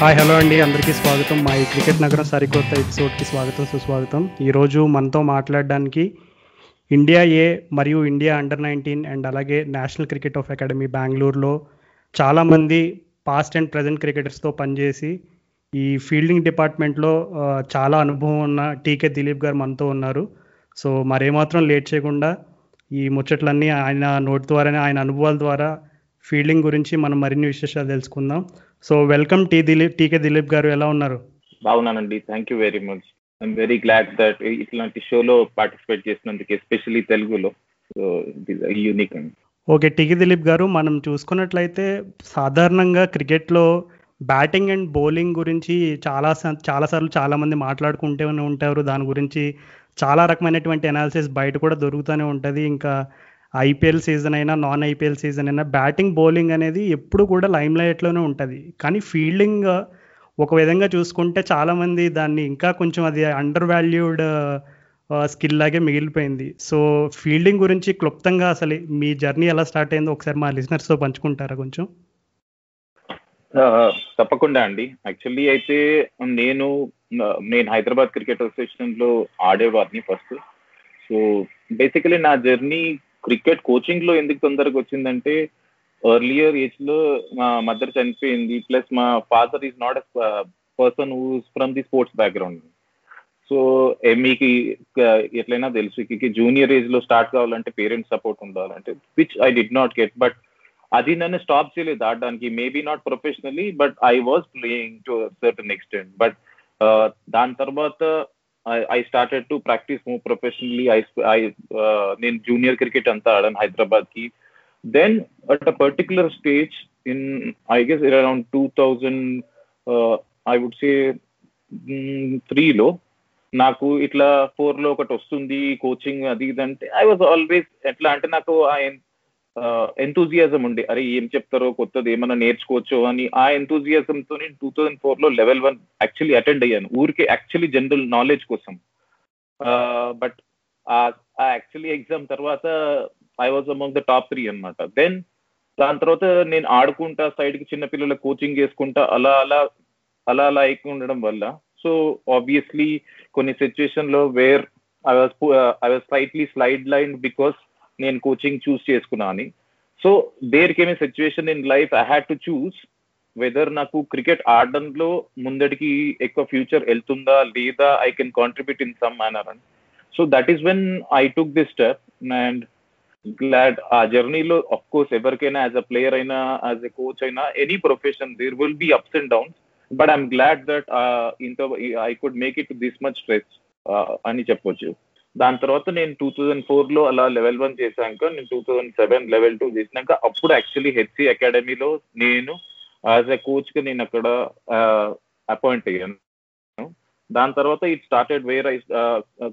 Hi hello అండి. అందరికీ స్వాగతం. మా ఈ క్రికెట్ నగరం సరికొత్త ఎపిసోడ్కి స్వాగతం సుస్వాగతం. ఈరోజు మనతో మాట్లాడడానికి ఇండియా ఏ మరియు ఇండియా అండర్ నైన్టీన్ అండ్ అలాగే నేషనల్ క్రికెట్ ఆఫ్ అకాడమీ బెంగళూరులో చాలామంది పాస్ట్ అండ్ ప్రజెంట్ క్రికెటర్స్తో పనిచేసి ఈ ఫీల్డింగ్ డిపార్ట్మెంట్లో చాలా అనుభవం ఉన్న టీకే దిలీప్ గారు మనతో ఉన్నారు. సో మరేమాత్రం లేట్ చేయకుండా ఈ ముచ్చట్లన్నీ ఆయన నోటి ద్వారానే ఆయన అనుభవాల ద్వారా ఫీల్డింగ్ గురించి మనం మరిన్ని విశేషాలు తెలుసుకుందాం. So welcome T Dilip TK Dilip గారు ఎలా ఉన్నారు? బాగున్నానండి. Thank you very much I'm very glad that ఇట్లాంటి షోలో పార్టిసిపేట్ చేసినందుకు ఎస్పెషల్లీ తెలుగులో. సో యూనిక్ అండి. ఓకే టీకే దిలీప్ గారు మనం చూసుకున్నట్లయితే సాధారణంగా క్రికెట్లో బ్యాటింగ్ అండ్ బౌలింగ్ గురించి చాలా చాలాసార్లు చాలామంది మాట్లాడుకుంటూనే ఉంటారు. దాని గురించి చాలా రకమైనటువంటి అనాలిసిస్ బయట కూడా దొరుకుతూనే ఉంటుంది. ఇంకా ఐపీఎల్ సీజన్ అయినా నాన్ ఐపీఎల్ సీజన్ అయినా బ్యాటింగ్ బౌలింగ్ అనేది ఎప్పుడు కూడా లైమ్ లైట్లోనే ఉంటుంది. కానీ ఫీల్డింగ్ ఒక విధంగా చూసుకుంటే చాలామంది దాన్ని ఇంకా కొంచెం అది అండర్ వాల్యూడ్ స్కిల్ లాగే మిగిలిపోయింది. సో ఫీల్డింగ్ గురించి క్లుప్తంగా అసలు మీ జర్నీ ఎలా స్టార్ట్ అయిందో ఒకసారి మా లిజనర్స్తో పంచుకుంటారా కొంచెం? తప్పకుండా అండి. యాక్చువల్లీ అయితే నేను నేను హైదరాబాద్ క్రికెట్ అసోసియేషన్లో ఆడేవాడిని ఫస్ట్. సో బేసికలీ నా జర్నీ క్రికెట్ కోచింగ్లో ఎందుకు తొందరగా వచ్చిందంటే ఎర్లియర్ ఏజ్లో మా మదర్ చనిపోయింది. ప్లస్ మా father is not a person who's from the sports background so uh మీకు ఎట్లయినా తెలుసు జూనియర్ ఏజ్లో స్టార్ట్ కావాలంటే పేరెంట్స్ సపోర్ట్ ఉండాలంటే which I did not get but అది నన్ను స్టాప్ చేయలేదు ఆడడానికి. Maybe not professionally but I was playing to certain extent but దాని తర్వాత I started to practice move professionally I I నేను జూనియర్ క్రికెట్ అంతా ఆడాను హైదరాబాద్కి then at a particular stage in I guess around two thousand I would say త్రీలో నాకు ఇట్లా ఫోర్లో ఒకటి వస్తుంది కోచింగ్ అది ఇది అంటే ఐ వాజ్ ఆల్వేస్ ఎట్లా అంటే నాకు ఎంతూజియాజం ఉండే అరే ఏం చెప్తారో కొత్తది ఏమైనా నేర్చుకోవచ్చు అని ఆ ఎంతూజియాజం తోని నేను టూ థౌజండ్ ఫోర్లో లెవెల్ వన్ యాక్చువల్లీ అటెండ్ అయ్యాను. ఊరికే యాక్చువల్లీ జనరల్ నాలెడ్జ్ కోసం. బట్ ఆ యాక్చువల్లీ ఎగ్జామ్ తర్వాత I was among the top three అన్నమాట. దెన్ దాని తర్వాత నేను ఆడుకుంటా సైడ్కి చిన్న పిల్లల కోచింగ్ చేసుకుంటా అలా అలా అలా అలా ఎక్కువ ఉండడం వల్ల. సో ఆబ్వియస్లీ కొన్ని సిచ్యువేషన్లో where I was I was slightly slide line because నేను కోచింగ్ చూస్ చేసుకున్నా అని. So there came a situation in life I had to choose whether నాకు క్రికెట్ ఆడడంలో ముందడికి ఎక్కువ ఫ్యూచర్ వెళ్తుందా లేదా I can contribute in some manner అని so that is when I took this step and glad ఆ జర్నీలో అఫ్ కోర్స్ ఎవరికైనా యాజ్ అ ప్లేయర్ అయినా యాజ్ ఎ కోచ్ అయినా any profession there will be ups and downs but I'm glad that ఇంత I could make it this much stretch అని చెప్పొచ్చు. దాని తర్వాత నేను టూ థౌజండ్ ఫోర్లో అలా లెవెల్ వన్ చేశాక నేను two thousand seven level two చేసినాక అప్పుడు యాక్చువల్లీ హెచ్సి అకాడమీలో నేను యాజ్ ఎ కోచ్గా నేను అక్కడ అపాయింట్ అయ్యాను. దాని తర్వాత it started where I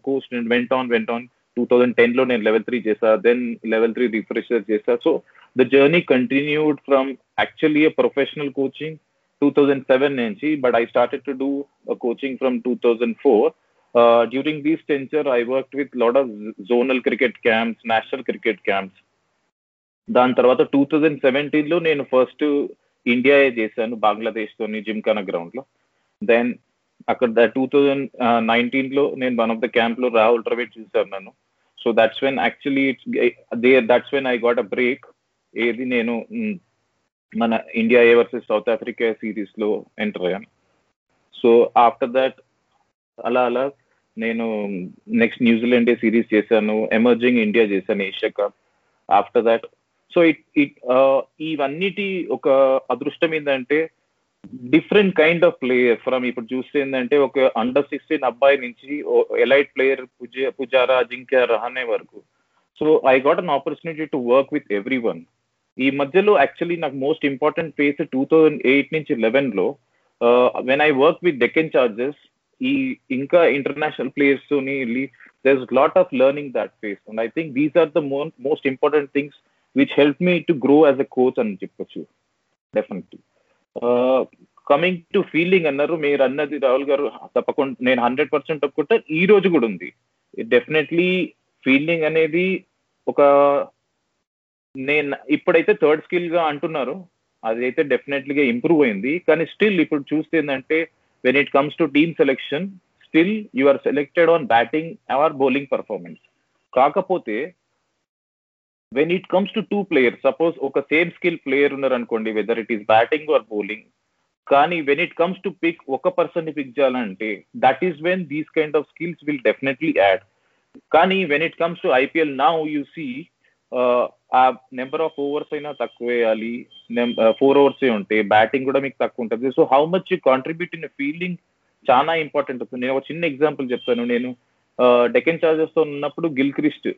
coach నేను went on went on two thousand టెన్లో నేను లెవెల్ త్రీ చేసా దెన్ లెవెల్ త్రీ రిఫ్రెషర్ చేసా so the journey continued from actually professional coaching two thousand seven నుంచి but I started to do coaching from two thousand four uh, during this tenure, I worked with lot of zonal cricket camps, national cricket camps. దాని తర్వాత two thousand సెవెంటీన్లో నేను first India చేశాను బంగ్లాదేశ్ తోని జిమ్ఖానా గ్రౌండ్లో. Then అక్కడ two thousand నైన్టీన్లో నేను వన్ ఆఫ్ ద క్యాంప్లో రాహుల్ ద్రవిడ్ చూశాను నన్ను. So that's when actually it's they that's when I got a break ఏది నేను మన India A versus South Africa సిరీస్లో ఎంటర్ అయ్యాను. సో ఆఫ్టర్ దట్ అలా అలా నేను నెక్స్ట్ న్యూజిలాండ్ సిరీస్ చేశాను ఎమర్జింగ్ ఇండియా చేశాను Asia cup after that so it it ఇవన్నిటి ఒక అదృష్టం ఏంటంటే different kind of player from ఇప్పుడు చూస్తే ఏంటంటే ఒక అండర్ సిక్స్టీన్ అబ్బాయి నుంచి ఎలైట్ ప్లేయర్ పుజ పుజారా అజింక్య రహానే వరకు. So I got an opportunity to work with everyone ఈ మధ్యలో యాక్చువల్లీ నాకు most important place two thousand eight నుంచి లెవెన్లో when I work with Deccan Chargers ఈ ఇంకా ఇంటర్నేషనల్ ప్లేయర్స్ తోని వెళ్ళి there lot of learning that face and I think these are the most important things which help me to grow as a coach అని చెప్పొచ్చు. Definitely coming to feeling అన్నారు మీరు అన్నది రాహుల్ గారు తప్పకుండా నేను హండ్రెడ్ పర్సెంట్ ఒప్పుకుంటే. ఈ రోజు కూడా ఉంది. డెఫినెట్లీ ఫీల్డింగ్ అనేది ఒక నేను ఇప్పుడైతే థర్డ్ స్కిల్గా అంటున్నారు. అదైతే డెఫినెట్లీగా ఇంప్రూవ్ అయింది. కానీ స్టిల్ ఇప్పుడు చూస్తే ఏంటంటే when it comes to team selection, still you are selected on batting or bowling performance. కాకపోతే when it comes to two player suppose ఒక సేమ్ స్కిల్ ప్లేయర్ ఉన్నారు అనుకోండి whether it is batting or bowling కానీ when it comes to pick ఒక పర్సన్ని pick చేయాలంటే that is when these kind of skills will definitely add కానీ when it comes to IPL నా you see ఆ number of overs అయినా తక్కువ వేయాలి ఫోర్ ఓవర్స్ ఉంటే బ్యాటింగ్ కూడా మీకు తక్కువ ఉంటుంది. So how much contribute in fielding చాలా ఇంపార్టెంట్ అవుతుంది నేను ఒక చిన్న ఎగ్జాంపుల్ చెప్తాను. నేను డెకెన్ చార్జెస్తో ఉన్నప్పుడు గిల్ క్రిస్ట్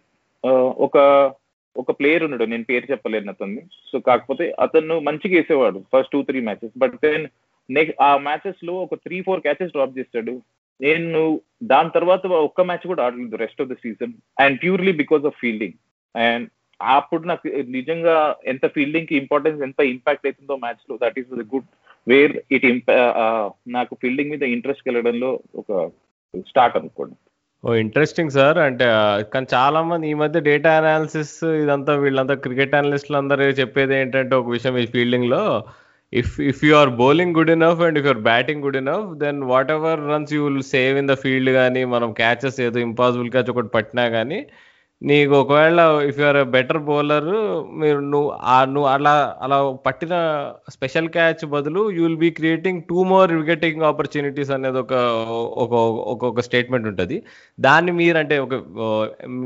ఒక ఒక ప్లేయర్ ఉన్నాడు. నేను పేరు చెప్పలేను అతన్ని. సో కాకపోతే అతను మంచిగా వేసేవాడు first two three matches. But then next ఆ మ్యాచెస్లో ఒక త్రీ ఫోర్ క్యాచెస్ డ్రాప్ చేస్తాడు. నేను దాని తర్వాత ఒక్క మ్యాచ్ కూడా ఆడలేదు rest of the season and purely because of fielding. And అప్పుడు నాకు నిజంగా ఎంత ఫీల్డింగ్కి ఇంపార్టెన్స్ ఎంత ఇంపాక్ట్ అవుతుందో మ్యాచ్లో that is good where it నాకు ఫీల్డింగ్ మీద ఇంట్రెస్ట్ కలగడంలో ఒక స్టార్ట్ అనుకోండి. Oh interesting sir. అంటే కానీ చాలా మంది ఈ మధ్య డేటా అనాలిసిస్ ఇదంతా వీళ్ళంతా క్రికెట్ అనలిస్టులు అందరూ చెప్పేది ఏంటంటే ఒక విషయం ఈ ఫీల్డింగ్లో if if you are bowling good enough and if you're batting good enough then whatever runs you will save in the field కానీ మనం క్యాచెస్ ఏదో ఇంపాసిబుల్ క్యాచ్ ఒకటి పట్టినా కానీ నీకు ఒకవేళ ఇఫ్ యూఆర్ బెటర్ బౌలర్ మీరు నువ్వు నువ్వు అలా అలా పట్టిన స్పెషల్ క్యాచ్ బదులు you will be creating two more wicketing opportunities అనేది ఒక ఒక ఒక స్టేట్మెంట్ ఉంటుంది. దాన్ని మీరు అంటే ఒక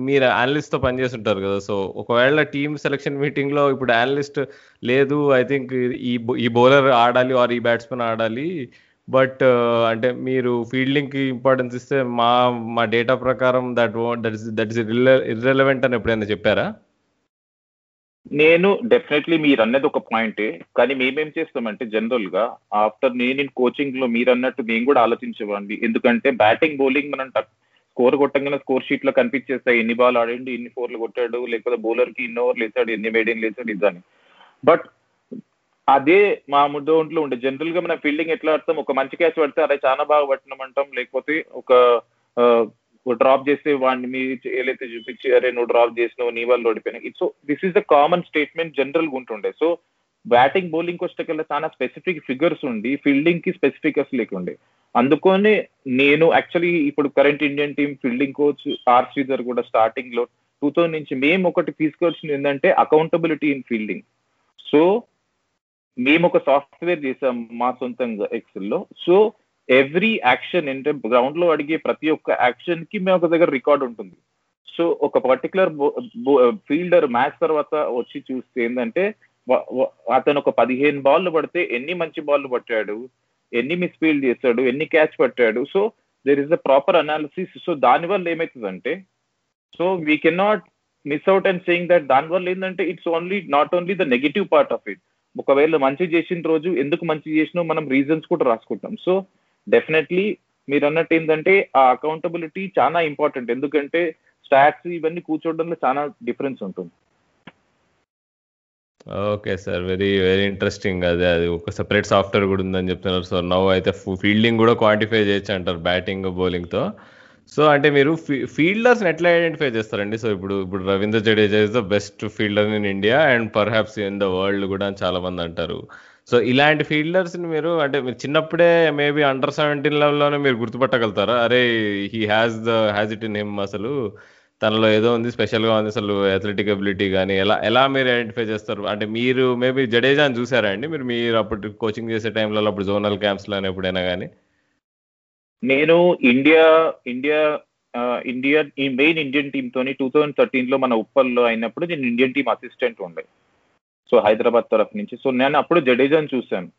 మీరు అనలిస్ట్తో పనిచేస్తుంటారు కదా. సో ఒకవేళ టీమ్ సెలక్షన్ మీటింగ్లో ఇప్పుడు అనలిస్ట్ లేదు ఐ థింక్ ఈ ఈ బౌలర్ ఆడాలి ఆర్ ఈ బ్యాట్స్మెన్ ఆడాలి బట్ అంటే మీరు ఫీల్డింగ్కి ఇంపార్టెన్స్ ఇస్తే మా మా డేటా ప్రకారం that that is that is irrelevant అని ఎప్పుడైనా చెప్పారా? నేను డెఫినెట్లీ మీరు అన్నది ఒక పాయింటే కానీ మేమేం చేస్తామంటే జనరల్గా ఆఫ్టర్ నేను కోచింగ్లో మీరు అన్నట్టు మేము కూడా ఆలోచించేవాడి ఎందుకంటే బ్యాటింగ్ బౌలింగ్ మనం స్కోర్ కొట్టంగానే స్కోర్ షీట్లో కనిపించేస్తాయి. ఎన్ని బాల్ ఆడిండు ఎన్ని ఫోర్లు కొట్టాడు లేకపోతే బౌలర్కి ఇన్ని ఓవర్లు వేసాడు ఎన్ని వేడిని వేసాడు ఇదని. బట్ అదే మా ముద్దొంట్లో ఉండే. జనరల్గా మన ఫీల్డింగ్ ఎట్లా ఆడతాం? ఒక మంచి క్యాచ్ పడితే అరే చాలా బాగా పట్టినమంటాం లేకపోతే ఒక డ్రాప్ చేస్తే వాడిని మీ ఏదైతే చూపించి అరే నువ్వు డ్రాప్ చేసినావు నీ వాళ్ళు ఓడిపోయినా so this is the common statement జనరల్గా ఉంటుండే సో బ్యాటింగ్ బౌలింగ్ వచ్చేకల్లా చాలా స్పెసిఫిక్ ఫిగర్స్ ఉండి ఫీల్డింగ్కి స్పెసిఫికర్స్ లేకుండే. అందుకని నేను యాక్చువల్లీ ఇప్పుడు current Indian team fielding coach R Sridhar కూడా స్టార్టింగ్లో టూ థౌసండ్ నుంచి మేము ఒకటి తీసుకొచ్చింది ఏంటంటే అకౌంటబిలిటీ ఇన్ ఫీల్డింగ్ సో మేము ఒక సాఫ్ట్వేర్ చేసాం మా సొంతంగా ఎక్సెల్లో సో ఎవ్రీ యాక్షన్ అంటే గ్రౌండ్లో అడిగే ప్రతి ఒక్క యాక్షన్కి మేము ఒక దగ్గర రికార్డ్ ఉంటుంది. సో ఒక పర్టికులర్ ఫీల్డర్ మ్యాచ్ తర్వాత వచ్చి చూస్తే ఏంటంటే అతను ఒక పదిహేను బాల్ పడితే ఎన్ని మంచి బాల్ పట్టాడు ఎన్ని మిస్ ఫీల్డ్ చేశాడు ఎన్ని క్యాచ్ పట్టాడు. So there is a proper analysis so దానివల్ల ఏమవుతుందంటే so we can not miss out and saying that దానివల్ల ఏంటంటే it's only not only the negative part of it ఒకవేళ మంచి చేసిన రోజు ఎందుకు మంచి చేసినో మనం రీజన్స్ కూడా రాసుకుంటాం. సో డెఫినెట్లీ మీరు అన్నట్టు ఏంటంటే ఆ అకౌంటబిలిటీ చాలా ఇంపార్టెంట్ ఎందుకంటే స్టాట్స్ ఇవన్నీ కూర్చోవడంలో చాలా డిఫరెన్స్ ఉంటుంది. Okay sir very very interesting అదే అది ఒక సెపరేట్ సాఫ్ట్వేర్ కూడా ఉందని చెప్తున్నారు. సార్ నవ్వు అయితే ఫీల్డింగ్ కూడా క్వాంటిఫై చేయొచ్చు అంటారు బ్యాటింగ్ బౌలింగ్తో సో అంటే మీరు ఫీల్డర్స్ ఎట్లా ఐడెంటిఫై చేస్తారండి? సో ఇప్పుడు ఇప్పుడు Ravindra Jadeja is the best fielder in India and perhaps in the world కూడా చాలా మంది అంటారు. సో ఇలాంటి ఫీల్డర్స్ని మీరు అంటే మీరు చిన్నప్పుడే మేబీ అండర్ సెవెంటీన్ లెవెల్లోనే మీరు గుర్తుపట్టగలుగుతారా? అరే he has the has it in him అసలు. తనలో ఏదో ఉంది స్పెషల్గా ఉంది అసలు అథ్లెటిక్ అబిలిటీ కానీ ఎలా ఎలా మీరు ఐడెంటిఫై చేస్తారు? అంటే మీరు మేబీ జడేజాని చూసారా అండి? మీరు మీరు అప్పుడు కోచింగ్ చేసే టైంలో అప్పుడు జోనల్ క్యాంప్స్లో ఎప్పుడైనా కానీ నేను ఇండియా ఇండియా ఇండియా ఈ మెయిన్ ఇండియన్ టీమ్ తోని టూ థౌజండ్ థర్టీన్లో మన ఉప్పల్లో అయినప్పుడు నేను ఇండియన్ టీమ్ అసిస్టెంట్ ఉండే. సో హైదరాబాద్ తరఫు నుంచి. సో నేను అప్పుడు జడేజాని చూశాను.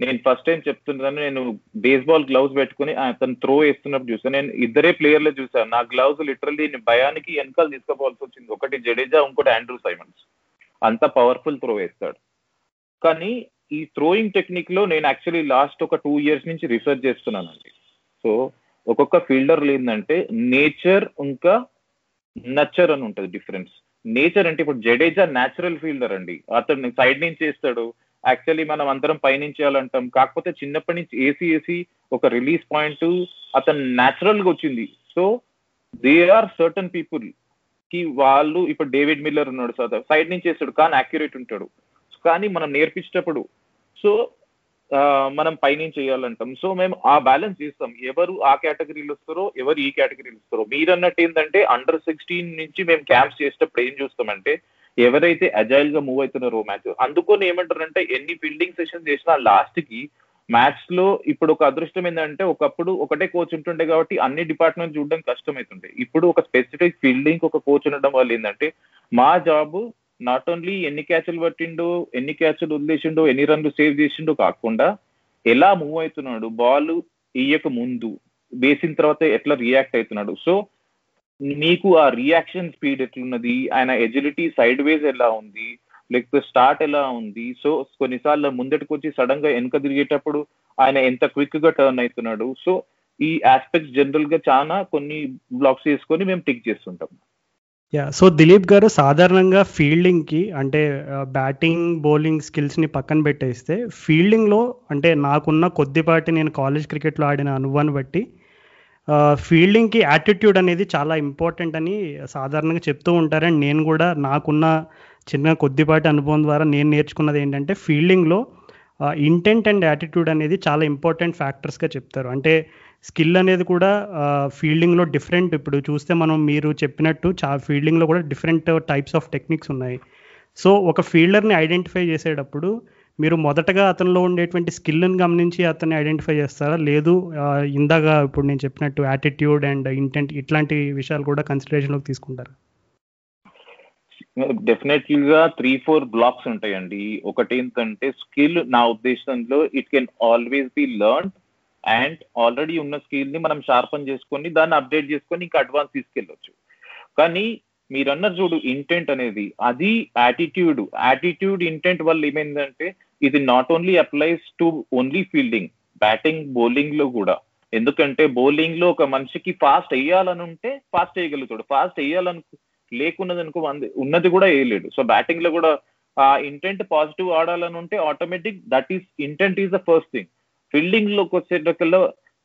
నేను ఫస్ట్ టైం చెప్తున్నాను నేను బేస్బాల్ గ్లౌజ్ పెట్టుకుని అతను త్రో వేస్తున్నప్పుడు చూసాను నేను ఇద్దరే ప్లేయర్లే చూసాను నా గ్లౌజ్ లిటరల్లీ భయానికి వెనకాల తీసుకోవాల్సి వచ్చింది. ఒకటి జడేజా ఇంకోటి ఆండ్రూ సైమన్స్ అంత పవర్ఫుల్ త్రో వేస్తాడు. కానీ ఈ త్రోయింగ్ టెక్నిక్లో నేను యాక్చువల్లీ లాస్ట్ ఒక టూ ఇయర్స్ నుంచి రీసెర్చ్ చేస్తున్నానండి. సో ఒక్కొక్క ఫీల్డర్ ఏంటంటే నేచర్ ఇంకా నచ్చర్ అని ఉంటుంది డిఫరెన్స్ నేచర్ అంటే ఇప్పుడు జడేజా న్యాచురల్ ఫీల్డర్ అండి. అతను సైడ్ నుంచి వేస్తాడు. యాక్చువల్లీ మనం అందరం పైనుంచి చేయాలంటాం కాకపోతే చిన్నప్పటి నుంచి ఏసీ ఏసీ ఒక రిలీజ్ పాయింట్ అతను న్యాచురల్గా వచ్చింది. సో దే ఆర్ సర్టన్ పీపుల్కి వాళ్ళు ఇప్పుడు డేవిడ్ మిల్లర్ ఉన్నాడు సైడ్ నుంచి వేస్తాడు. కానీ యాక్యురేట్ ఉంటాడు. కానీ మనం నేర్పించేటప్పుడు. సో మనం పైనుంచి చేయాలంటాం సో మేము ఆ బ్యాలెన్స్ చేస్తాం. ఎవరు ఆ కేటగిరీలు వస్తారో ఎవరు ఈ కేటగిరీలు వస్తారో. మీరు అన్నట్టు ఏంటంటే అండర్ సిక్స్టీన్ నుంచి మేము క్యాంప్స్ చేసేటప్పుడు ఏం చూస్తామంటే ఎవరైతే అజైల్గా మూవ్ అవుతున్నారో మ్యాచ్ అందుకొని ఏమంటారంటే ఎన్ని ఫీల్డింగ్ సెషన్ చేసినా లాస్ట్కి మ్యాచ్లో ఇప్పుడు ఒక అదృష్టం ఏంటంటే ఒకప్పుడు ఒకటే కోచ్ ఉంటుండే కాబట్టి అన్ని డిపార్ట్మెంట్ చూడడం కష్టమవుతుండే. ఇప్పుడు ఒక స్పెసిఫిక్ ఫీల్డింగ్ ఒక కోచ్ ఉండడం వల్ల ఏంటంటే మా జాబ్ నాట్ ఓన్లీ ఎన్ని క్యాచ్లు పట్టిండు ఎన్ని క్యాచ్లు వదిలేసిండో ఎన్ని రన్లు సేవ్ చేసిండో కాకుండా ఎలా మూవ్ అవుతున్నాడు బాల్ ఇయ్యక ముందు వేసిన తర్వాత ఎట్లా రియాక్ట్ అవుతున్నాడు. సో మీకు ఆ రియాక్షన్ స్పీడ్ ఎట్లున్నది ఆయన ఎజిలిటీ సైడ్ వేస్ ఎలా ఉంది లేకపోతే స్టార్ట్ ఎలా ఉంది సో కొన్నిసార్లు ముందటికి వచ్చి సడన్గా వెనక తిరిగేటప్పుడు ఆయన ఎంత క్విక్గా టర్న్ అవుతున్నాడు. సో ఈ ఆస్పెక్ట్స్ జనరల్గా చాలా కొన్ని బ్లాక్స్ చేసుకొని మేము టిక్ చేస్తుంటాం. యా సో దిలీప్ గారు సాధారణంగా ఫీల్డింగ్కి అంటే బ్యాటింగ్ బౌలింగ్ స్కిల్స్ని పక్కన పెట్టేస్తే ఫీల్డింగ్లో అంటే నాకున్న కొద్దిపాటి నేను కాలేజ్ క్రికెట్లో ఆడిన అనుభవాన్ని బట్టి uh, ఫీల్డింగ్కి యాటిట్యూడ్ అనేది చాలా ఇంపార్టెంట్ అని సాధారణంగా చెప్తూ ఉంటారని నేను కూడా నాకున్న చిన్న కొద్దిపాటి అనుభవం ద్వారా నేను నేర్చుకున్నది ఏంటంటే ఫీల్డింగ్లో ఇంటెంట్ అండ్ యాటిట్యూడ్ అనేది చాలా ఇంపార్టెంట్ ఫ్యాక్టర్స్గా చెప్తారు. అంటే స్కిల్ అనేది కూడా ఫీల్డింగ్లో డిఫరెంట్. ఇప్పుడు చూస్తే మనం మీరు చెప్పినట్టు చా ఫీల్డింగ్లో కూడా డిఫరెంట్ టైప్స్ ఆఫ్ టెక్నిక్స్ ఉన్నాయి. సో ఒక ఫీల్డర్ని ఐడెంటిఫై చేసేటప్పుడు మీరు మొదటగా అతనిలో ఉండేటువంటి స్కిల్ని గమనించి అతన్ని ఐడెంటిఫై చేస్తారా? లేదు ఇందాక ఇప్పుడు నేను చెప్పినట్టు యాటిట్యూడ్ అండ్ ఇంటెంట్ ఇట్లాంటి విషయాలు కూడా కన్సిడరేషన్లోకి తీసుకుంటారు? డెఫినెట్లీగా త్రీ ఫోర్ బ్లాక్స్ ఉంటాయండి. ఒకటి ఏంటంటే స్కిల్ నా ఉద్దేశంలో it can always be learn and already ఉన్న స్కిల్ని మనం షార్పన్ చేసుకొని దాన్ని అప్డేట్ చేసుకొని ఇంకా అడ్వాన్స్ తీసుకెళ్ళొచ్చు. కానీ మీరన్నారు చూడు ఇంటెంట్ అనేది అది యాటిట్యూడ్ యాటిట్యూడ్ ఇంటెంట్ వల్ల ఏమైందంటే ఇది not only applies to only fielding batting బౌలింగ్లో కూడా. ఎందుకంటే బౌలింగ్లో ఒక మనిషికి ఫాస్ట్ వేయాలని ఉంటే ఫాస్ట్ వేయగలుగుతాడు. ఫాస్ట్ వేయాలను లేకున్నది అనుకో ఉన్నది కూడా వేయలేడు. సో బ్యాటింగ్లో కూడా ఆ ఇంటెంట్ పాజిటివ్ ఆడాలని ఉంటే automatic that is intent is the first thing ఫీల్డింగ్లోకి వచ్చేటప్పుడు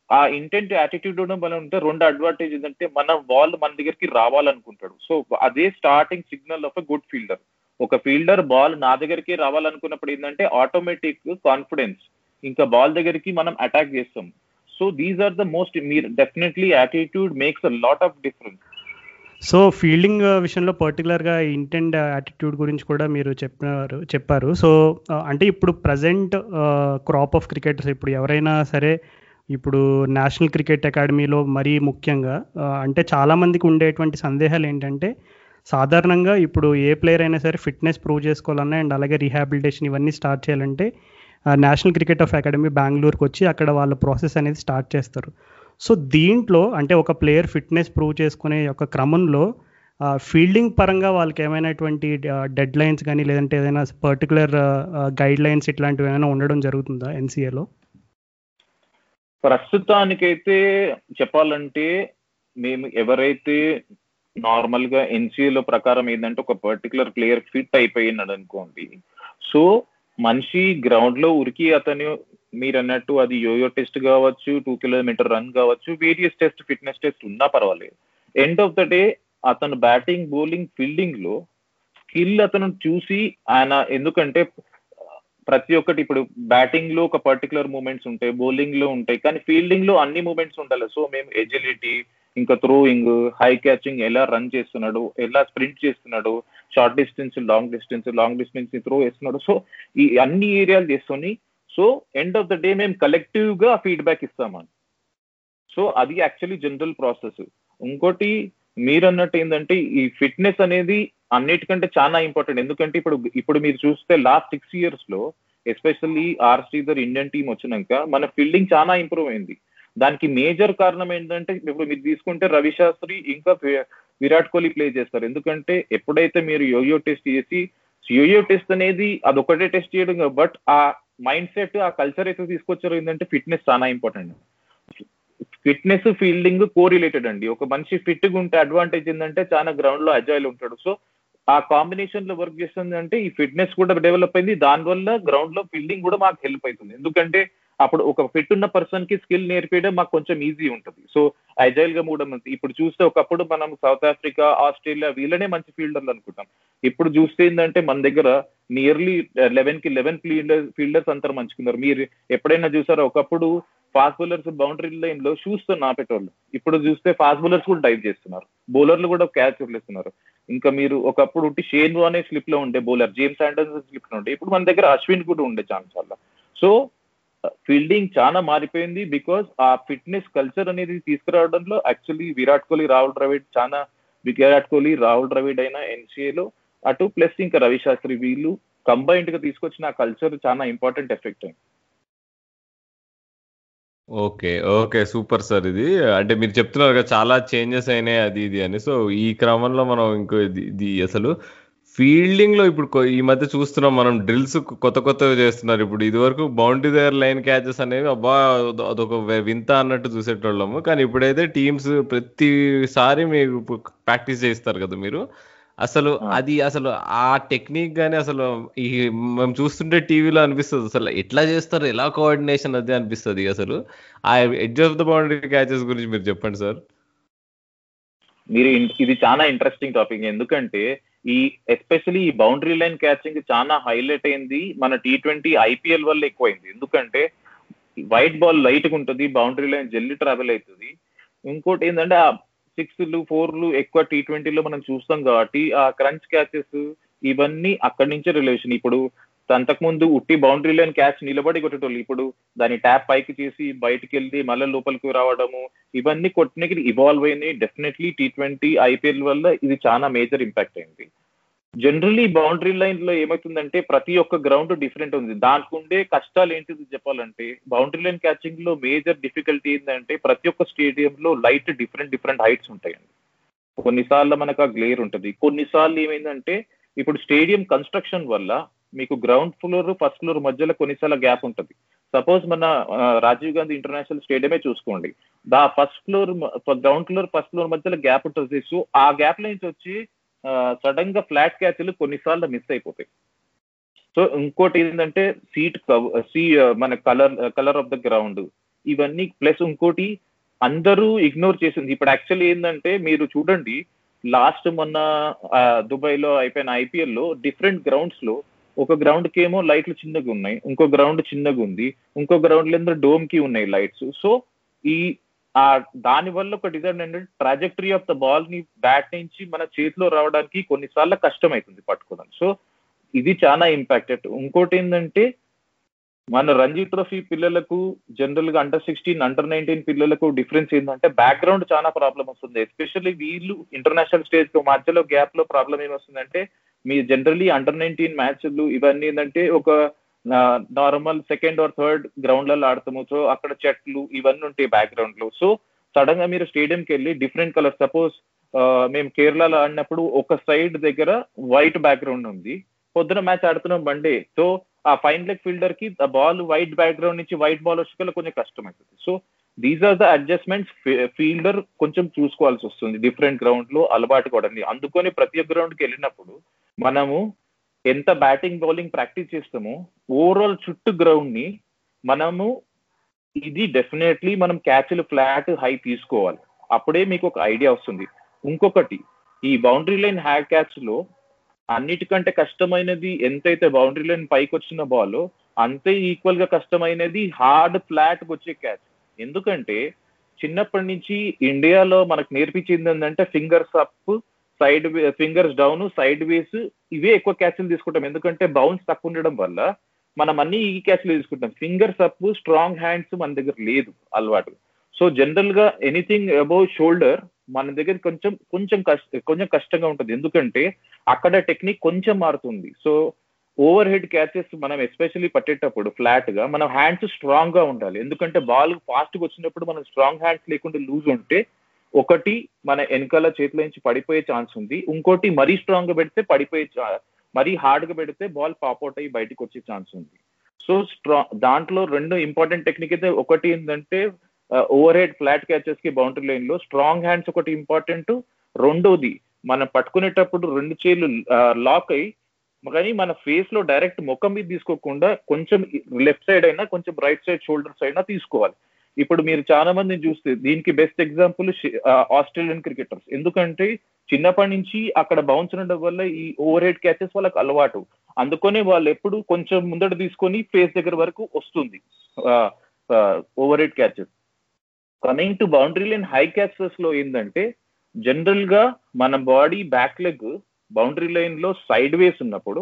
ఆ ఇంటెంట్ యాటిట్యూడ్ మనం ఉంటే రెండు అడ్వాంటేజ్ ఏంటంటే మన బాల్ మన దగ్గరికి రావాలనుకుంటాడు. సో అదే starting signal of a good fielder ఒక ఫీల్డర్ బాల్ నా దగ్గరికి రావాలనుకున్నప్పుడు ఏంటంటే ఆటోమేటిక్ కాన్ఫిడెన్స్ ఇంకా బాల్ దగ్గరికి మనం అటాక్ చేస్తాం. So these are the most మీరు definitely attitude makes a lot of difference so fielding విషయంలో పర్టికులర్గా ఇంటెండ్ యాటిట్యూడ్ గురించి కూడా మీరు చెప్పినారు చెప్పారు. సో అంటే ఇప్పుడు ప్రజెంట్ క్రాప్ ఆఫ్ క్రికెటర్స్ ఇప్పుడు ఎవరైనా సరే ఇప్పుడు నేషనల్ క్రికెట్ అకాడమీలో మరీ ముఖ్యంగా అంటే చాలామందికి ఉండేటువంటి సందేహాలు ఏంటంటే సాధారణంగా ఇప్పుడు ఏ ప్లేయర్ అయినా సరే ఫిట్నెస్ ప్రూవ్ చేసుకోవాలన్నా అండ్ అలాగే రీహాబిలిటేషన్ ఇవన్నీ స్టార్ట్ చేయాలంటే నేషనల్ క్రికెట్ ఆఫ్ అకాడమీ బెంగళూరుకి వచ్చి అక్కడ వాళ్ళ ప్రాసెస్ అనేది స్టార్ట్ చేస్తారు. సో దీంట్లో అంటే ఒక ప్లేయర్ ఫిట్నెస్ ప్రూవ్ చేసుకునే యొక్క క్రమంలో ఫీల్డింగ్ పరంగా వాళ్ళకి ఏమైనటువంటి డెడ్ లైన్స్ కానీ లేదంటే ఏదైనా పర్టికులర్ గైడ్ లైన్స్ ఇట్లాంటివి ఏమైనా ఉండడం జరుగుతుందా ఎన్సీఏలో ప్రస్తుతానికైతే చెప్పాలంటే మేము ఎవరైతే నార్మల్గా ఎన్సీఏలో ప్రకారం ఏంటంటే ఒక పర్టికులర్ ప్లేయర్ ఫిట్ అయిపోయినాడు అనుకోండి సో మనిషి గ్రౌండ్లో ఉరికి అతను మీరు అన్నట్టు అది యోయో టెస్ట్ కావచ్చు టూ కిలోమీటర్ రన్ కావచ్చు వేరియస్ టెస్ట్ ఫిట్నెస్ టెస్ట్ ఉన్నా పర్వాలేదు. ఎండ్ ఆఫ్ ద డే అతను బ్యాటింగ్ బౌలింగ్ ఫీల్డింగ్లో స్కిల్ అతను చూసి ఆయన ఎందుకంటే ప్రతి ఒక్కటి ఇప్పుడు బ్యాటింగ్లో ఒక పర్టికులర్ మూమెంట్స్ ఉంటాయి బౌలింగ్లో ఉంటాయి కానీ ఫీల్డింగ్లో అన్ని మూమెంట్స్ ఉండాలి. సో మేము ఎజిలిటీ ఇంకా థ్రోయింగ్ హై క్యాచింగ్ ఎలా రన్ చేస్తున్నాడు ఎలా స్ప్రింట్ చేస్తున్నాడు short distance long distance long distance throw వేస్తున్నాడు. సో ఈ అన్ని ఏరియాలు చేసుకొని so end of the day మేము కలెక్టివ్గా ఫీడ్బ్యాక్ ఇస్తామని. సో అది యాక్చువల్లీ జనరల్ ప్రాసెస్ ఇంకోటి మీరు అన్నట్టు ఏంటంటే ఈ ఫిట్నెస్ అనేది అన్నిటికంటే చాలా ఇంపార్టెంట్ ఎందుకంటే ఇప్పుడు ఇప్పుడు మీరు చూస్తే లాస్ట్ సిక్స్ ఇయర్స్లో especially R Sridhar Indian team వచ్చినాక మన ఫీల్డింగ్ చాలా ఇంప్రూవ్ అయింది. దానికి మేజర్ కారణం ఏంటంటే ఇప్పుడు మీరు తీసుకుంటే రవి శాస్త్రి ఇంకా విరాట్ కోహ్లీ ప్లే చేస్తారు. ఎందుకంటే ఎప్పుడైతే మీరు యోయో టెస్ట్ చేసి యోయో టెస్ట్ అనేది అదొకటే టెస్ట్ చేయడం బట్ ఆ మైండ్ సెట్ ఆ కల్చర్ అయితే తీసుకొచ్చారో ఏంటంటే ఫిట్నెస్ చాలా ఇంపార్టెంట్ ఫిట్నెస్ ఫీల్డింగ్ కో రిలేటెడ్ అండి. ఒక మనిషి ఫిట్గా ఉంటే అడ్వాంటేజ్ ఏంటంటే చాలా గ్రౌండ్లో అజాయిల్ ఉంటాడు. సో ఆ కాంబినేషన్లో వర్క్ చేస్తుంది అంటే ఈ ఫిట్నెస్ కూడా డెవలప్ అయింది. దానివల్ల గ్రౌండ్లో ఫీల్డింగ్ కూడా మాకు హెల్ప్ అవుతుంది. ఎందుకంటే అప్పుడు ఒక ఫిట్ ఉన్న పర్సన్కి స్కిల్ నేర్పించడం మాకు కొంచెం ఈజీ ఉంటుంది. సో అజైల్గా మూవ్ ఇప్పుడు చూస్తే ఒకప్పుడు మనం సౌత్ ఆఫ్రికా ఆస్ట్రేలియా వీళ్ళనే మంచి ఫీల్డర్లు అనుకుంటాం. ఇప్పుడు చూస్తే ఏంటంటే మన దగ్గర నియర్లీ లెవెన్కి లెవెన్ ఫీల్డర్ ఫీల్డర్స్ అంతా మంచుకున్నారు మీరు ఎప్పుడైనా చూసారో? ఒకప్పుడు ఫాస్ట్ బౌలర్స్ బౌండరీ లైన్లో షూస్తో నాపేటోళ్ళు. ఇప్పుడు చూస్తే ఫాస్ట్ బౌలర్స్ కూడా డైవ్ చేస్తున్నారు. బౌలర్లు కూడా క్యాచ్ వదిలేస్తున్నారు. ఇంకా మీరు ఒకప్పుడు ఉంటే షేన్ అనే స్లిప్లో ఉండే బౌలర్ జేమ్స్ ఆండర్స్ స్లిప్లో ఉండే. ఇప్పుడు మన దగ్గర అశ్విన్ కూడా ఉండే ఛాన్స్ వల్ల. సో ఫీల్డింగ్ చాలా మారిపోయింది బికాస్ ఆ ఫిట్నెస్ కల్చర్ అనేది తీసుకురావడంలో యాక్చువల్లీ విరాట్ కోహ్లీ రాహుల్ ద్రవిడ్ చాలా విరాట్ కోహ్లీ రాహుల్ ద్రవిడ్ అయినా ఎన్సీఏలో అటు ప్లస్ ఇంకా రవి శాస్త్రి వీళ్ళు కంబైన్డ్గా తీసుకొచ్చిన ఆ కల్చర్ చాలా ఇంపార్టెంట్ ఎఫెక్ట్ అయింది. ఓకే ఓకే సూపర్ సార్ ఇది. అంటే మీరు చెప్తున్నారు కదా చాలా చేంజెస్ అయినాయి అది ఇది అని. సో ఈ క్రమంలో మనం ఇంకో ఇది ఇది అసలు ఫీల్డింగ్లో ఇప్పుడు ఈ మధ్య చూస్తున్నాం మనం డ్రిల్స్ కొత్త కొత్తగా చేస్తున్నారు. ఇప్పుడు ఇది వరకు బౌండరీ దగ్గర లైన్ క్యాచెస్ అనేవి అబ్బా అదొ- అదొక వింత అన్నట్టు చూసేటోళ్ళము. కానీ ఇప్పుడైతే టీమ్స్ ప్రతిసారి మీకు ప్రాక్టీస్ చేయిస్తారు కదా మీరు. అసలు. అది అసలు ఆ టెక్నిక్ గానీ అసలు ఈ మేము చూస్తుంటే టీవీలో అనిపిస్తుంది. అసలు ఎట్లా చేస్తారు? ఎలా కోఆర్డినేషన్ అది అనిపిస్తుంది అసలు. ఆ edge of the boundary catches గురించి మీరు చెప్పండి సార్. మీరు ఇది చాలా ఇంట్రెస్టింగ్ టాపిక్. ఎందుకంటే ఈ ఎస్పెషలీ ఈ బౌండరీ లైన్ క్యాచింగ్ చాలా హైలైట్ అయింది. మన టీ ట్వంటీ ఐపీఎల్ వల్ల ఎక్కువైంది. ఎందుకంటే వైట్ బాల్ లైట్గా ఉంటుంది బౌండరీ లైన్ జల్లి ట్రావెల్ అవుతుంది. ఇంకోటి ఏంటంటే ఆ సిక్స్లు ఫోర్లు ఎక్కువ టీ ట్వంటీలో మనం చూస్తాం కాబట్టి ఆ క్రంచ్ క్యాచెస్ ఇవన్నీ అక్కడి నుంచే రిలేషన్ ఇప్పుడు అంతకుముందు ఉట్టి బౌండరీ లైన్ క్యాచ్ నిలబడి కొట్టేటోళ్ళు. ఇప్పుడు దాని ట్యాప్ పైకి చేసి బయటకు వెళ్ళి మళ్ళీ లోపలికి రావడము ఇవన్నీ కొట్టినకి ఇవాల్వ్ అయినాయి. డెఫినెట్లీ టీ ట్వంటీ ఐపీఎల్ వల్ల ఇది చాలా మేజర్ ఇంపాక్ట్ అయింది. జనరల్లీ బౌండరీ లైన్లో ఏమవుతుందంటే ప్రతి ఒక్క గ్రౌండ్ డిఫరెంట్ ఉంది. దానికి ఉండే కష్టాలు ఏంటిది చెప్పాలంటే బౌండరీ లైన్ క్యాచింగ్లో మేజర్ డిఫికల్టీ ఏంటంటే ప్రతి ఒక్క స్టేడియం లో లైట్ డిఫరెంట్ డిఫరెంట్ హైట్స్ ఉంటాయండి. కొన్నిసార్లు మనకు ఆ గ్లేర్ ఉంటుంది. కొన్నిసార్లు ఏమైందంటే ఇప్పుడు స్టేడియం కన్స్ట్రక్షన్ వల్ల మీకు గ్రౌండ్ ఫ్లోర్ ఫస్ట్ ఫ్లోర్ మధ్యలో కొన్నిసార్లు గ్యాప్ ఉంటుంది. సపోజ్ మన రాజీవ్ గాంధీ ఇంటర్నేషనల్ స్టేడియమే చూసుకోండి. The first floor ground floor first floor మధ్యలో గ్యాప్ ఉంటుంది సో ఆ గ్యాప్ నుంచి వచ్చి సడన్గా ఫ్లాట్ క్యాచ్లు కొన్నిసార్లు మిస్ అయిపోతాయి. సో ఇంకోటి ఏంటంటే సీట్ సీ మన colour colour of the ground ఇవన్నీ ప్లస్ ఇంకోటి అందరూ ఇగ్నోర్ చేసింది. ఇప్పుడు యాక్చువల్లీ ఏంటంటే మీరు చూడండి లాస్ట్ మొన్న దుబాయ్లో అయిపోయిన ఐపీఎల్లో డిఫరెంట్ గ్రౌండ్స్లో ఒక గ్రౌండ్కి ఏమో లైట్లు చిన్నగా ఉన్నాయి ఇంకో గ్రౌండ్ చిన్నగా ఉంది ఇంకో గ్రౌండ్లో డోమ్కి ఉన్నాయి లైట్స్ సో ఈ ఆ దాని వల్ల ఒక డిజైన్ ఏంటంటే ట్రాజెక్టరీ ఆఫ్ ద బాల్ని బ్యాట్ నుంచి మన చేతిలో రావడానికి కొన్నిసార్లు కష్టం అవుతుంది పట్టుకోవడం. సో ఇది చాలా ఇంపాక్టెడ్ ఇంకోటి ఏంటంటే మన రంజీ ట్రోఫీ పిల్లలకు జనరల్గా అండర్ సిక్స్టీన్ అండర్ నైన్టీన్ పిల్లలకు డిఫరెన్స్ ఏంటంటే బ్యాక్గ్రౌండ్ చాలా ప్రాబ్లం వస్తుంది. ఎస్పెషల్లీ వీళ్ళు ఇంటర్నేషనల్ స్టేజ్ మధ్యలో గ్యాప్లో ప్రాబ్లం ఏమొస్తుందంటే మీ జనరలీ అండర్ నైన్టీన్ మ్యాచ్లు ఇవన్నీ ఏంటంటే ఒక నార్మల్ సెకండ్ ఆర్ థర్డ్ గ్రౌండ్లలో ఆడతాము. సో అక్కడ చెట్లు ఇవన్నీ ఉంటాయి బ్యాక్గ్రౌండ్లో సో సడన్గా మీరు స్టేడియంకి వెళ్ళి డిఫరెంట్ కలర్ సపోజ్ మేము కేరళలో ఆడినప్పుడు ఒక సైడ్ దగ్గర వైట్ బ్యాక్గ్రౌండ్ ఉంది. పొద్దున మ్యాచ్ ఆడుతున్నాం బండే సో ఆ ఫైన్ లెగ్ ఫీల్డర్కి ఆ బాల్ వైట్ బ్యాక్గ్రౌండ్ నుంచి వైట్ బాల్ వచ్చేకల్లా కొంచెం కష్టం అవుతుంది so these are the adjustments fielder కొంచెం చూసుకోవాల్సి వస్తుంది. డిఫరెంట్ గ్రౌండ్లో అలవాటు కూడా అందుకని ప్రతి గ్రౌండ్కి వెళ్ళినప్పుడు మనము ఎంత బ్యాటింగ్ బౌలింగ్ ప్రాక్టీస్ చేస్తామో ఓవరాల్ చుట్టూ గ్రౌండ్ని మనము ఇది డెఫినెట్లీ మనం క్యాచ్లు ఫ్లాట్ హై తీసుకోవాలి. అప్పుడే మీకు ఒక ఐడియా వస్తుంది. ఇంకొకటి ఈ బౌండరీ లైన్ హ్యాక్ క్యాచ్లో అన్నిటికంటే కష్టమైనది ఎంతైతే బౌండరీ లైన్ పైకి వచ్చిన బాల్ అంతే ఈక్వల్గా కష్టమైనది హార్డ్ ఫ్లాట్ వచ్చే క్యాచ్ ఎందుకంటే చిన్నప్పటి నుంచి ఇండియాలో మనకు నేర్పించింది ఏంటంటే fingers up side fingers down side ways ఇవే ఎక్కువ క్యాచ్లు తీసుకుంటాం. ఎందుకంటే బౌన్స్ తక్కువ ఉండడం వల్ల మనం అన్ని ఈ క్యాచ్లు తీసుకుంటాం. ఫింగర్స్ అప్ స్ట్రాంగ్ హ్యాండ్స్ మన దగ్గర లేదు అలవాటు. సో జనరల్గా ఎనీథింగ్ అబౌవ్ షోల్డర్ మన దగ్గర కొంచెం కొంచెం కష్ట కొంచెం కష్టంగా ఉంటుంది. ఎందుకంటే అక్కడ టెక్నిక్ కొంచెం మారుతుంది. సో ఓవర్ హెడ్ క్యాచెస్ మనం ఎస్పెషల్లీ పట్టేటప్పుడు ఫ్లాట్గా మనం హ్యాండ్స్ స్ట్రాంగ్గా ఉండాలి. ఎందుకంటే బాల్ ఫాస్ట్గా వచ్చినప్పుడు మనం స్ట్రాంగ్ హ్యాండ్స్ లేకుండా లూజ్ ఉంటే ఒకటి మన వెనకాల చేతిలో నుంచి పడిపోయే ఛాన్స్ ఉంది. ఇంకోటి మరీ స్ట్రాంగ్గా పెడితే పడిపోయే మరీ హార్డ్గా పెడితే బాల్ పాపౌట్ అయ్యి బయటకు వచ్చే ఛాన్స్ ఉంది. సో స్ట్రాంగ్ దాంట్లో రెండు ఇంపార్టెంట్ టెక్నిక్ అయితే ఒకటి ఏంటంటే ఓవర్ హెడ్ ఫ్లాట్ క్యాచెస్కి బౌండరీ లైన్లో స్ట్రాంగ్ హ్యాండ్స్ ఒకటి ఇంపార్టెంట్ రెండోది మనం పట్టుకునేటప్పుడు రెండు చేతులు లాక్ అయ్యి కానీ మన ఫేస్లో డైరెక్ట్ ముఖం మీద తీసుకోకుండా కొంచెం లెఫ్ట్ సైడ్ అయినా కొంచెం రైట్ సైడ్ షోల్డర్స్ అయినా తీసుకోవాలి. ఇప్పుడు మీరు చాలా మందిని చూస్తే దీనికి బెస్ట్ ఎగ్జాంపుల్ ఆస్ట్రేలియన్ క్రికెటర్స్ ఎందుకంటే చిన్నప్పటి నుంచి అక్కడ బౌన్స్ ఉండడం వల్ల ఈ ఓవర్ హెడ్ క్యాచెస్ వాళ్ళకి అలవాటు. అందుకనే వాళ్ళు ఎప్పుడు కొంచెం ముందట తీసుకొని ఫేస్ దగ్గర వరకు వస్తుంది overhead catches coming to boundary line high క్యాచెస్లో ఏంటంటే జనరల్గా మన బాడీ బ్యాక్ లెగ్ బౌండరీ లైన్లో సైడ్ వేస్ ఉన్నప్పుడు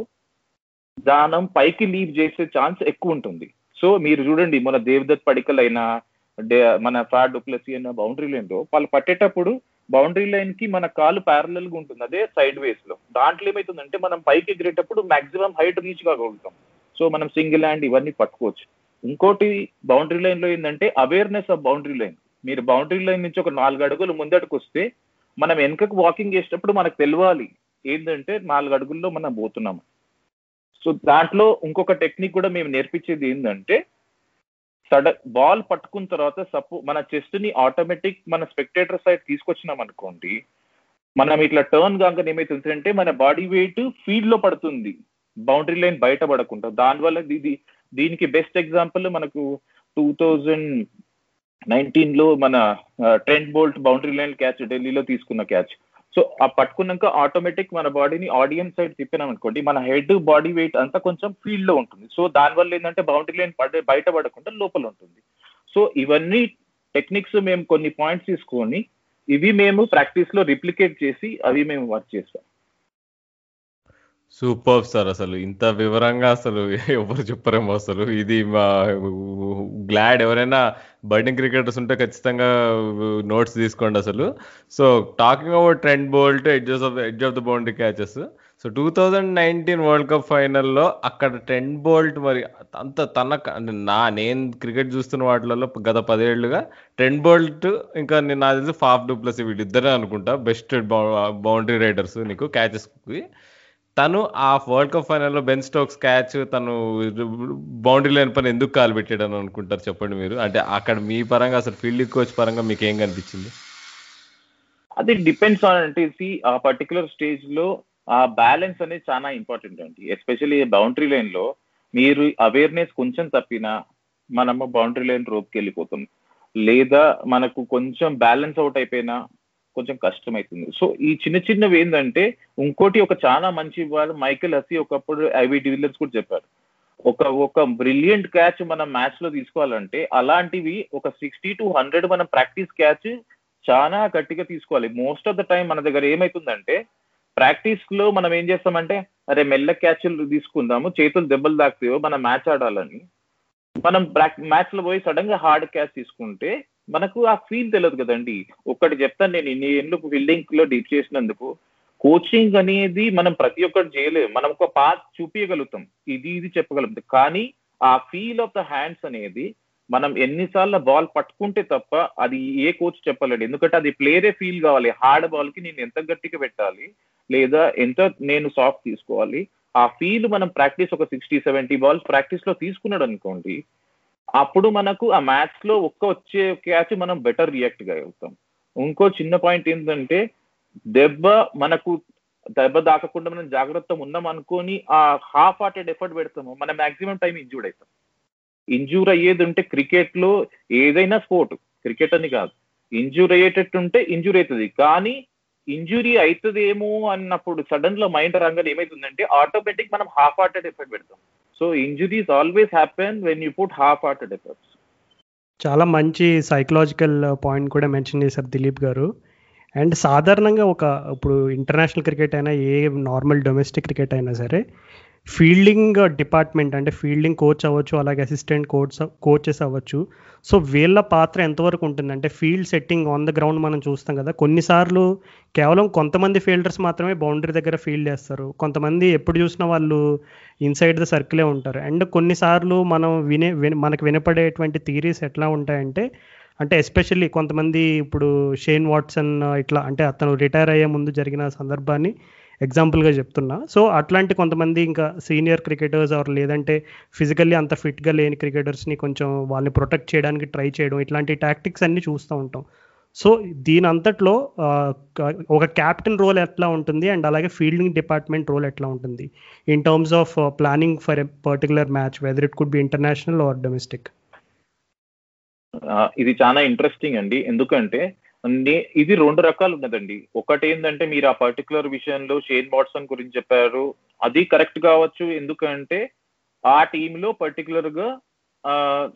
దానం పైకి లీవ్ చేసే ఛాన్స్ ఎక్కువ ఉంటుంది. సో మీరు చూడండి మన దేవదత్ పడికలైనా మన ఫ్రాడ్ డూప్లసీ అయిన బౌండరీ లైన్లో వాళ్ళు పట్టేటప్పుడు బౌండరీ లైన్కి మన కాలు ప్యారలల్గా ఉంటుంది అదే సైడ్ వేస్లో. దాంట్లో ఏమైతుందంటే మనం పైకి ఎగిరేటప్పుడు మాక్సిమం హైట్ రీచ్ కాగలుగుతాం సో మనం సింగిల్ హ్యాండ్ ఇవన్నీ పట్టుకోవచ్చు. ఇంకోటి బౌండరీ లైన్లో ఏంటంటే అవేర్నెస్ ఆఫ్ బౌండరీ లైన్ మీరు బౌండరీ లైన్ నుంచి ఒక నాలుగు అడుగులు ముందటకు వస్తే మనం వెనుకకు వాకింగ్ చేసేటప్పుడు మనకు తెలియాలి ఏంటంటే నాలుగు అడుగుల్లో మనం పోతున్నాము సో దాంట్లో ఇంకొక టెక్నిక్ కూడా మేము నేర్పించేది ఏంటంటే సడ బాల్ పట్టుకున్న తర్వాత సపో మన చెస్ట్ని ఆటోమేటిక్ మన స్పెక్టేటర్ సైడ్ తీసుకొచ్చినాం అనుకోండి మనం ఇట్లా టర్న్ కాక ఏమైతుందంటే మన బాడీ వెయిట్ ఫీల్డ్లో పడుతుంది. బౌండరీ లైన్ బయట పడకుండా. దానివల్ల ఇది దీనికి బెస్ట్ ఎగ్జాంపుల్ మనకు టూ థౌజండ్ నైన్టీన్లో మన Trent Boult boundary line catch ఢిల్లీలో తీసుకున్న క్యాచ్ సో ఆ పట్టుకున్నాక ఆటోమేటిక్ మన బాడీని ఆడియన్స్ సైడ్ తిప్పినాం అనుకోండి మన హెడ్ బాడీ వెయిట్ అంతా కొంచెం ఫీల్డ్లో ఉంటుంది. సో దానివల్ల ఏంటంటే బౌండరీ లైన్ పడే బయట పడకుండా లోపల ఉంటుంది. సో ఇవన్నీ టెక్నిక్స్ మేము కొన్ని పాయింట్స్ తీసుకొని ఇవి మేము ప్రాక్టీస్లో రిప్లికేట్ చేసి అవి మేము వర్క్ చేస్తాం. సూపర్ సార్ అసలు. ఇంత వివరంగా అసలు ఎవరు చెప్పరేమో అసలు. ఇది మా గ్లాడ్ ఎవరైనా బర్డింగ్ క్రికెటర్స్ ఉంటే ఖచ్చితంగా నోట్స్ తీసుకోండి అసలు. So talking about Trent Boult edges of edge of the boundary catches. So two thousand nineteen world cup ఫైనల్లో అక్కడ ట్రెండ్ బోల్ట్ మరి అంత తన నా నేను క్రికెట్ చూస్తున్న వాటిలలో గత పదేళ్ళుగా ట్రెండ్ బోల్ట్ ఇంకా నేను నాకు తెలిసి ఫాఫ్ డూప్లస్ వీళ్ళిద్దరే అనుకుంటా. బెస్ట్ బౌండరీ రైడర్స్ నీకు క్యాచెస్కి. తను ఆ వరల్డ్ కప్ ఫైనల్లో బెన్ స్టోక్స్ క్యాచ్ తను బౌండరీ లైన్ పని ఎందుకు కాలు పెట్టాడని అనుకుంటారు చెప్పండి మీరు? అంటే అక్కడ మీ పరంగా అసలు ఫీల్డింగ్ కోచ్ పరంగా మీకు ఏం కనిపించింది? అది డిపెండ్స్ ఆన్ అంటే ఆ పర్టికులర్ స్టేజ్లో ఆ బ్యాలెన్స్ అనేది చాలా ఇంపార్టెంట్ అండి. ఎస్పెషల్లీ బౌండరీ లైన్లో మీరు అవేర్నెస్ కొంచెం తప్పినా మనము బౌండరీ లైన్ రోప్కి వెళ్ళిపోతాం. లేదా మనకు కొంచెం బ్యాలెన్స్ అవుట్ అయిపోయినా కొంచెం కష్టం అవుతుంది సో ఈ చిన్న చిన్నవి ఏంటంటే ఇంకోటి ఒక చాలా మంచి వాళ్ళు మైకెల్ హసీ ఒకప్పుడు ఐవి డివిలియర్స్ కూడా చెప్పారు. ఒక ఒక బ్రిలియంట్ క్యాచ్ మనం మ్యాచ్లో తీసుకోవాలంటే అలాంటివి ఒక సిక్స్టీ టు హండ్రెడ్ మనం ప్రాక్టీస్ క్యాచ్ చాలా గట్టిగా తీసుకోవాలి. మోస్ట్ ఆఫ్ ద టైం మన దగ్గర ఏమైతుందంటే ప్రాక్టీస్లో మనం ఏం చేస్తామంటే అరే మెల్ల క్యాచ్లు తీసుకుందాము చేతులు దెబ్బలు తాకుతాయో మనం మ్యాచ్ ఆడాలని. మనం మ్యాచ్లో పోయి సడన్గా హార్డ్ క్యాచ్ తీసుకుంటే మనకు ఆ ఫీల్ తెలియదు కదండి. ఒక్కటి చెప్తాను నేను ఇన్ని ఏళ్ళు ఫీల్డింగ్లో డీప్ చేసినందుకు కోచింగ్ అనేది మనం ప్రతి ఒక్కటి చేయలేము మనం ఒక పాత్ చూపించగలుగుతాం ఇది ఇది చెప్పగలుగుతాం కానీ ఆ ఫీల్ ఆఫ్ ద హ్యాండ్స్ అనేది మనం ఎన్నిసార్లు బాల్ పట్టుకుంటే తప్ప అది ఏ కోచ్ చెప్పలేడు. ఎందుకంటే అది ప్లేయరే ఫీల్ కావాలి. హార్డ్ బాల్కి నేను ఎంత గట్టిగా పెట్టాలి లేదా ఎంత నేను సాఫ్ట్ తీసుకోవాలి ఆ ఫీల్ మనం ప్రాక్టీస్ ఒక సిక్స్టీ సెవెంటీ బాల్స్ ప్రాక్టీస్లో తీసుకున్నాడు అనుకోండి అప్పుడు మనకు ఆ మ్యాచ్లో ఒక్క వచ్చే క్యాచ్ మనం బెటర్ రియాక్ట్ అవుతాం. ఇంకో చిన్న పాయింట్ ఏంటంటే దెబ్బ మనకు దెబ్బ దాకకుండా మనం జాగ్రత్త ఉన్నాం అనుకొని ఆ హాఫ్ హార్టెడ్ ఎఫర్ట్ పెడతాము. మనం మాక్సిమం టైం ఇంజూర్డ్ అవుతాం ఇంజూర్ అయ్యేది ఉంటే క్రికెట్లో ఏదైనా స్పోర్ట్ క్రికెట్ అని కాదు. ఇంజూర్ అయ్యేటట్టు ఉంటే ఇంజూర్ అవుతుంది కానీ ఇంజురీ అవుతుందేమో అన్నప్పుడు సడన్లో మైండ్ రంగం ఏమైతుందంటే ఆటోమేటిక్ మనం హాఫ్ హార్టెడ్ ఎఫర్ట్ పెడతాం. So injuries always happen when you put half hearted efforts చాలా మంచి సైకలాజికల్ పాయింట్ uh, కూడా మెన్షన్ చేశారు దిలీప్ గారు. అండ్ సాధారణంగా ఒక ఇప్పుడు ఇంటర్నేషనల్ క్రికెట్ అయినా ఏ నార్మల్ డొమెస్టిక్ క్రికెట్ అయినా సరే ఫీల్డింగ్ డిపార్ట్మెంట్ అంటే ఫీల్డింగ్ కోచ్ అవ్వచ్చు అలాగే అసిస్టెంట్ కోచ్ కోచెస్ అవ్వచ్చు. సో వీళ్ళ పాత్ర ఎంతవరకు ఉంటుంది అంటే field setting on the ground మనం చూస్తాం కదా కొన్నిసార్లు కేవలం కొంతమంది ఫీల్డర్స్ మాత్రమే బౌండరీ దగ్గర ఫీల్డ్ చేస్తారు. కొంతమంది ఎప్పుడు చూసినా వాళ్ళు ఇన్సైడ్ ద సర్కిలే ఉంటారు. అండ్ కొన్నిసార్లు మనం వినే మనకు వినపడేటువంటి థీరీస్ ఎట్లా ఉంటాయంటే అంటే ఎస్పెషల్లీ కొంతమంది ఇప్పుడు షేన్ వాట్సన్ ఇట్లా అంటే అతను రిటైర్ అయ్యే ముందు జరిగిన సందర్భాన్ని ఎగ్జాంపుల్గా చెప్తున్నా. సో అట్లాంటి కొంతమంది ఇంకా సీనియర్ క్రికెటర్స్ ఆర్ లేదంటే ఫిజికల్లీ అంత ఫిట్గా లేని క్రికెటర్స్ని కొంచెం వాళ్ళని ప్రొటెక్ట్ చేయడానికి ట్రై చేయడం ఇట్లాంటి టాక్టిక్స్ అన్నీ చూస్తూ ఉంటాం. సో దీని అంతట్లో ఒక క్యాప్టెన్ రోల్ ఎట్లా ఉంటుంది అండ్ అలాగే ఫీల్డింగ్ డిపార్ట్మెంట్ రోల్ ఎట్లా ఉంటుంది? In terms of planning for a particular match whether it could be international or domestic? ఇది చాలా ఇంట్రెస్టింగ్ అండి. ఎందుకంటే ఇది రెండు రకాలు ఉన్నదండి ఒకటి ఏంటంటే మీరు ఆ పర్టికులర్ విషయంలో షేన్ వాట్సన్ గురించి చెప్పారు. అది కరెక్ట్ కావచ్చు. ఎందుకంటే ఆ టీంలో పర్టికులర్గా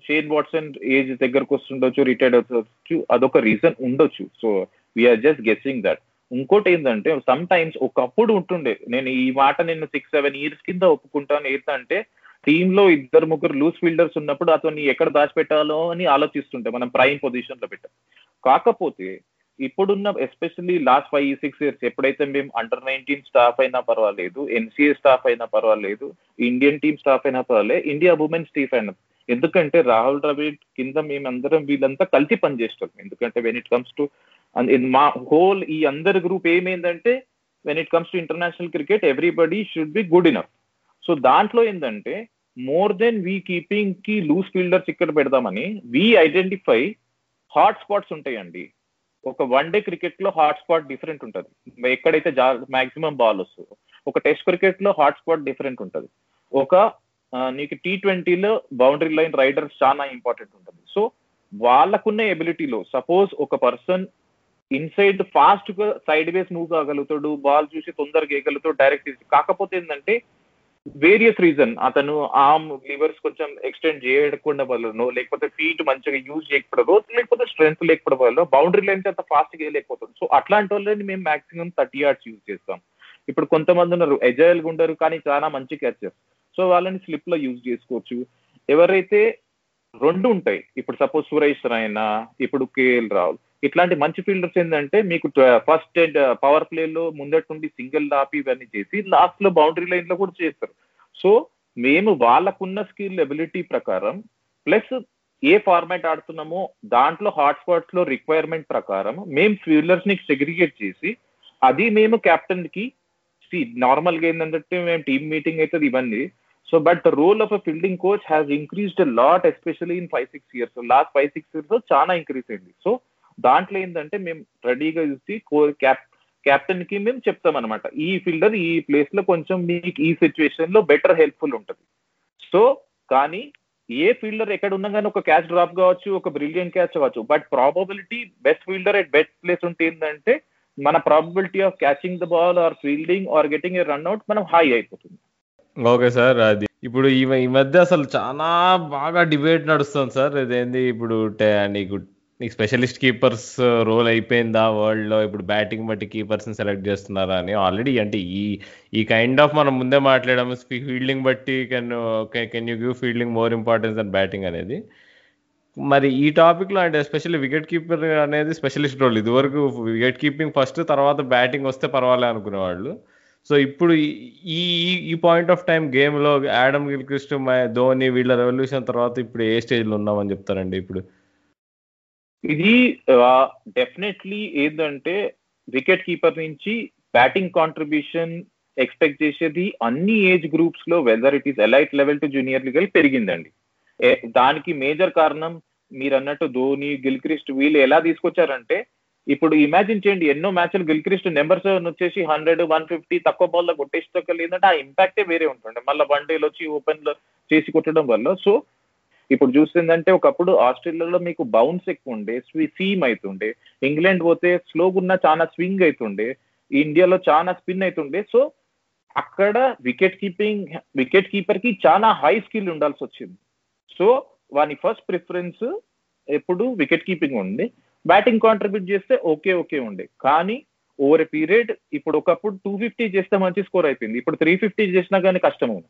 షేన్ వాట్సన్ ఏజ్ దగ్గరకు వస్తుండొచ్చు రిటైర్డ్ అవ్వచ్చు. అదొక రీజన్ ఉండొచ్చు. So we are just guessing that ఇంకోటి ఏంటంటే సమ్ టైమ్స్ ఒకప్పుడు ఉంటుండే నేను ఈ మాట నేను సిక్స్ సెవెన్ ఇయర్స్ కింద ఒప్పుకుంటాను. ఏంటంటే టీమ్లో ఇద్దరు ముగ్గురు లూజ్ ఫీల్డర్స్ ఉన్నప్పుడు అతన్ని ఎక్కడ దాచిపెట్టాలో అని ఆలోచిస్తుంటే మనం ప్రైమ్ పొజిషన్లో పెట్టాం. కాకపోతే ఇప్పుడున్న especially last five six years ఎప్పుడైతే మేము అండర్ నైన్టీన్ స్టాఫ్ అయినా పర్వాలేదు ఎన్సీఏ స్టాఫ్ అయినా పర్వాలేదు ఇండియన్ టీమ్ స్టాఫ్ అయినా పర్వాలేదు ఇండియా ఉమెన్స్ స్టీఫ్ అయినా ఎందుకంటే రాహుల్ ద్రవిడ్ కింద మేమందరం వీళ్ళంతా కలిసి పనిచేస్తాం. ఎందుకంటే వెన్ ఇట్ కమ్స్ టు మా హోల్ ఈ అందరి గ్రూప్ ఏమైందంటే when it comes to international cricket everybody should be good enough so దాంట్లో ఏంటంటే మోర్ దెన్ వీ కీపింగ్కి లూజ్ ఫీల్డర్స్ ఇక్కడ పెడదామని వీ ఐడెంటిఫై హాట్ స్పాట్స్ ఉంటాయండి. ఒక వన్ డే క్రికెట్లో హాట్ స్పాట్ డిఫరెంట్ ఉంటుంది. ఎక్కడైతే మాక్సిమం బాల్ వస్తుందో ఒక టెస్ట్ క్రికెట్లో హాట్ స్పాట్ డిఫరెంట్ ఉంటుంది. ఒక నీకు టీ ట్వంటీలో బౌండరీ లైన్ రైడర్స్ చాలా ఇంపార్టెంట్ ఉంటుంది. సో వాళ్ళకున్న ఎబిలిటీలో సపోజ్ ఒక పర్సన్ ఇన్సైడ్ ఫాస్ట్గా సైడ్ వేస్ మూవ్ కాగలుగుతాడు బాల్ చూసి తొందరగా వేయగలుగుతాడు డైరెక్ట్ కాకపోతే ఏంటంటే వేరియస్ రీజన్ అతను ఆర్మ్ లివర్స్ కొంచెం ఎక్స్టెండ్ చేయకుండా వలనో లేకపోతే ఫీట్ మంచిగా యూజ్ చేయకపోవడో లేకపోతే స్ట్రెంత్ లేకపోవడం వల్ల బౌండరీ లైన్స్ అంత ఫాస్ట్గా సో అట్లాంటి వాళ్ళని మేము మాక్సిమం థర్టీ యార్డ్స్ యూజ్ చేస్తాం. ఇప్పుడు కొంతమంది ఉన్నారు ఎజైల్ ఉండరు కానీ చాలా మంచి క్యాచెస్ సో వాళ్ళని స్లిప్లో యూజ్ చేసుకోవచ్చు. ఎవరైతే రెండు ఉంటాయి ఇప్పుడు సపోజ్ సురేష్ రైనా ఇప్పుడు కేఎల్ రాహుల్ ఇట్లాంటి మంచి ఫీల్డర్స్ ఏంటంటే మీకు ఫస్ట్ పవర్ ప్లే లో ముందట్టుండి సింగిల్ ఆపి ఇవన్నీ చేసి లాస్ట్లో బౌండరీ లైన్లో కూడా చేస్తారు. సో మేము వాళ్ళకున్న స్కిల్ ఎబిలిటీ ప్రకారం ప్లస్ ఏ ఫార్మాట్ ఆడుతున్నామో దాంట్లో హాట్స్పాట్స్లో రిక్వైర్మెంట్ ప్రకారం మేము ఫీల్డర్స్ని సెగ్రిగేట్ చేసి అది మేము కెప్టెన్కి నార్మల్గా ఏంటంటే మేము టీమ్ మీటింగ్ అవుతుంది ఇవన్నీ. So but role of a fielding coach has increased lot especially in five six years last five six years చాలా ఇంక్రీస్ అయింది. సో దాంట్లో ఏంటంటే మేము రెడీగా చూసి క్యాప్ క్యాప్టెన్కి మేము చెప్తాం అనమాట ఈ ఫీల్డర్ ఈ ప్లేస్లో కొంచెం మీకు ఈ సిచ్యువేషన్లో బెటర్ హెల్ప్ఫుల్ ఉంటుంది. సో కానీ ఏ ఫీల్డర్ ఎక్కడ ఉన్నా కానీ ఒక క్యాచ్ డ్రాప్ కావచ్చు ఒక బ్రిలియన్ క్యాచ్ కావచ్చు but probability best fielder at best place ఉంటే ఏంటంటే మన probability of catching the ball or fielding or getting a run out మనం హై అయిపోతుంది. ఓకే సార్ అది ఇప్పుడు ఈ మధ్య అసలు చాలా బాగా డిబేట్ నడుస్తుంది సార్. ఇదేంది ఇప్పుడు నీకు నీకు స్పెషలిస్ట్ కీపర్స్ రోల్ అయిపోయిందా వరల్డ్లో ఇప్పుడు బ్యాటింగ్ బట్టి కీపర్స్ని సెలెక్ట్ చేస్తున్నారా అని ఆల్రెడీ అంటే ఈ ఈ కైండ్ ఆఫ్ మనం ముందే మాట్లాడాము ఫీల్డింగ్ బట్టి can can you give fielding more importance than batting అనేది. మరి ఈ టాపిక్లో అంటే ఎస్పెషల్లీ వికెట్ కీపర్ అనేది స్పెషలిస్ట్ రోల్ ఇదివరకు వికెట్ కీపింగ్ ఫస్ట్ తర్వాత బ్యాటింగ్ వస్తే పర్వాలే అనుకునేవాళ్ళు. సో ఇప్పుడు ఈ ఈ- ఈ పాయింట్ ఆఫ్ టైం గేమ్లో యాడమ్ గిల్క్రిస్ట్ ధోని వీళ్ళ రెవల్యూషన్ తర్వాత ఇప్పుడు ఏ స్టేజ్లో ఉన్నామని చెప్తారండి? ఇప్పుడు ఇది డెఫినెట్లీ ఏంటంటే వికెట్ కీపర్ నుంచి బ్యాటింగ్ కాంట్రిబ్యూషన్ ఎక్స్పెక్ట్ చేసేది అన్ని ఏజ్ గ్రూప్స్లో whether it is elite level to junior level పెరిగిందండి. దానికి మేజర్ కారణం మీరు అన్నట్టు ధోని గిల్క్రిస్ట్ వీళ్ళు ఎలా తీసుకొచ్చారంటే ఇప్పుడు ఇమాజిన్ చేయండి ఎన్నో మ్యాచ్లు గిల్క్రిస్ట్ నెంబర్స్ వచ్చేసి హండ్రెడ్ వన్ ఫిఫ్టీ తక్కువ బాల్లో కొట్టేసి ఏంటంటే ఆ ఇంపాక్టే వేరే ఉంటుండే. మళ్ళీ వన్ డేలో వచ్చి ఓపెన్లో చేసి కొట్టడం వల్ల. సో ఇప్పుడు చూసిందంటే ఒకప్పుడు ఆస్ట్రేలియాలో మీకు బౌన్స్ ఎక్కువ ఉండే సీమ్ అవుతుండే ఇంగ్లాండ్ పోతే స్లోగా ఉన్న చాలా స్వింగ్ అవుతుండే ఇండియాలో చాలా స్పిన్ అవుతుండే సో అక్కడ వికెట్ కీపింగ్ వికెట్ కీపర్కి చాలా హై స్కిల్ ఉండాల్సి వచ్చింది. సో వాని ఫస్ట్ ప్రిఫరెన్స్ ఎప్పుడు వికెట్ కీపింగ్ ఉండే. బ్యాటింగ్ కాంట్రిబ్యూట్ చేస్తే ఓకే ఓకే ఉండే. కానీ ఓవర్ ఎ పీరియడ్ ఇప్పుడు ఒకప్పుడు టూ ఫిఫ్టీ చేస్తే మంచి స్కోర్ అయిపోయింది. ఇప్పుడు త్రీ ఫిఫ్టీ చేసినా కానీ కష్టం ఉంది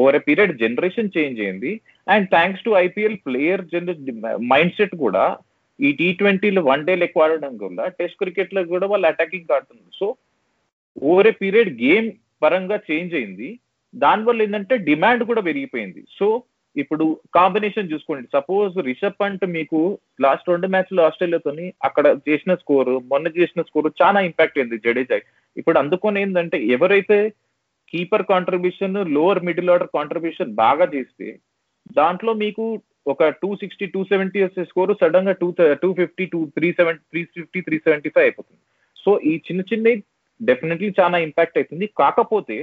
over a period generation change అయింది and thanks to IPL player mind set కూడా ఈ టీ ట్వంటీలో వన్ డేలు ఎక్కువ ఆడడం వల్ల టెస్ట్ క్రికెట్లో కూడా వాళ్ళు అటాకింగ్ ఆడుతున్నారు. So over a period game పరంగా చేంజ్ అయింది. దానివల్ల ఏంటంటే డిమాండ్ కూడా పెరిగిపోయింది. సో ఇప్పుడు కాంబినేషన్ చూసుకోండి. సపోజ్ రిషబ్ పంట్ మీకు లాస్ట్ రెండు మ్యాచ్లు ఆస్ట్రేలియాతోని అక్కడ చేసిన స్కోరు మొన్న చేసిన స్కోరు చాలా ఇంపాక్ట్ అయింది జడేజా ఇప్పుడు అందుకొని ఏంటంటే ఎవరైతే keeper contribution lower middle order contribution బాగా చేస్తే దాంట్లో మీకు ఒక టూ సిక్స్టీ టూ సెవెంటీ వచ్చే స్కోర్ సడన్గా two two fifty two three seventy three fifty three seventy five అయిపోతుంది. సో ఈ చిన్న చిన్న డెఫినెట్లీ చాలా ఇంపాక్ట్ అవుతుంది కాకపోతే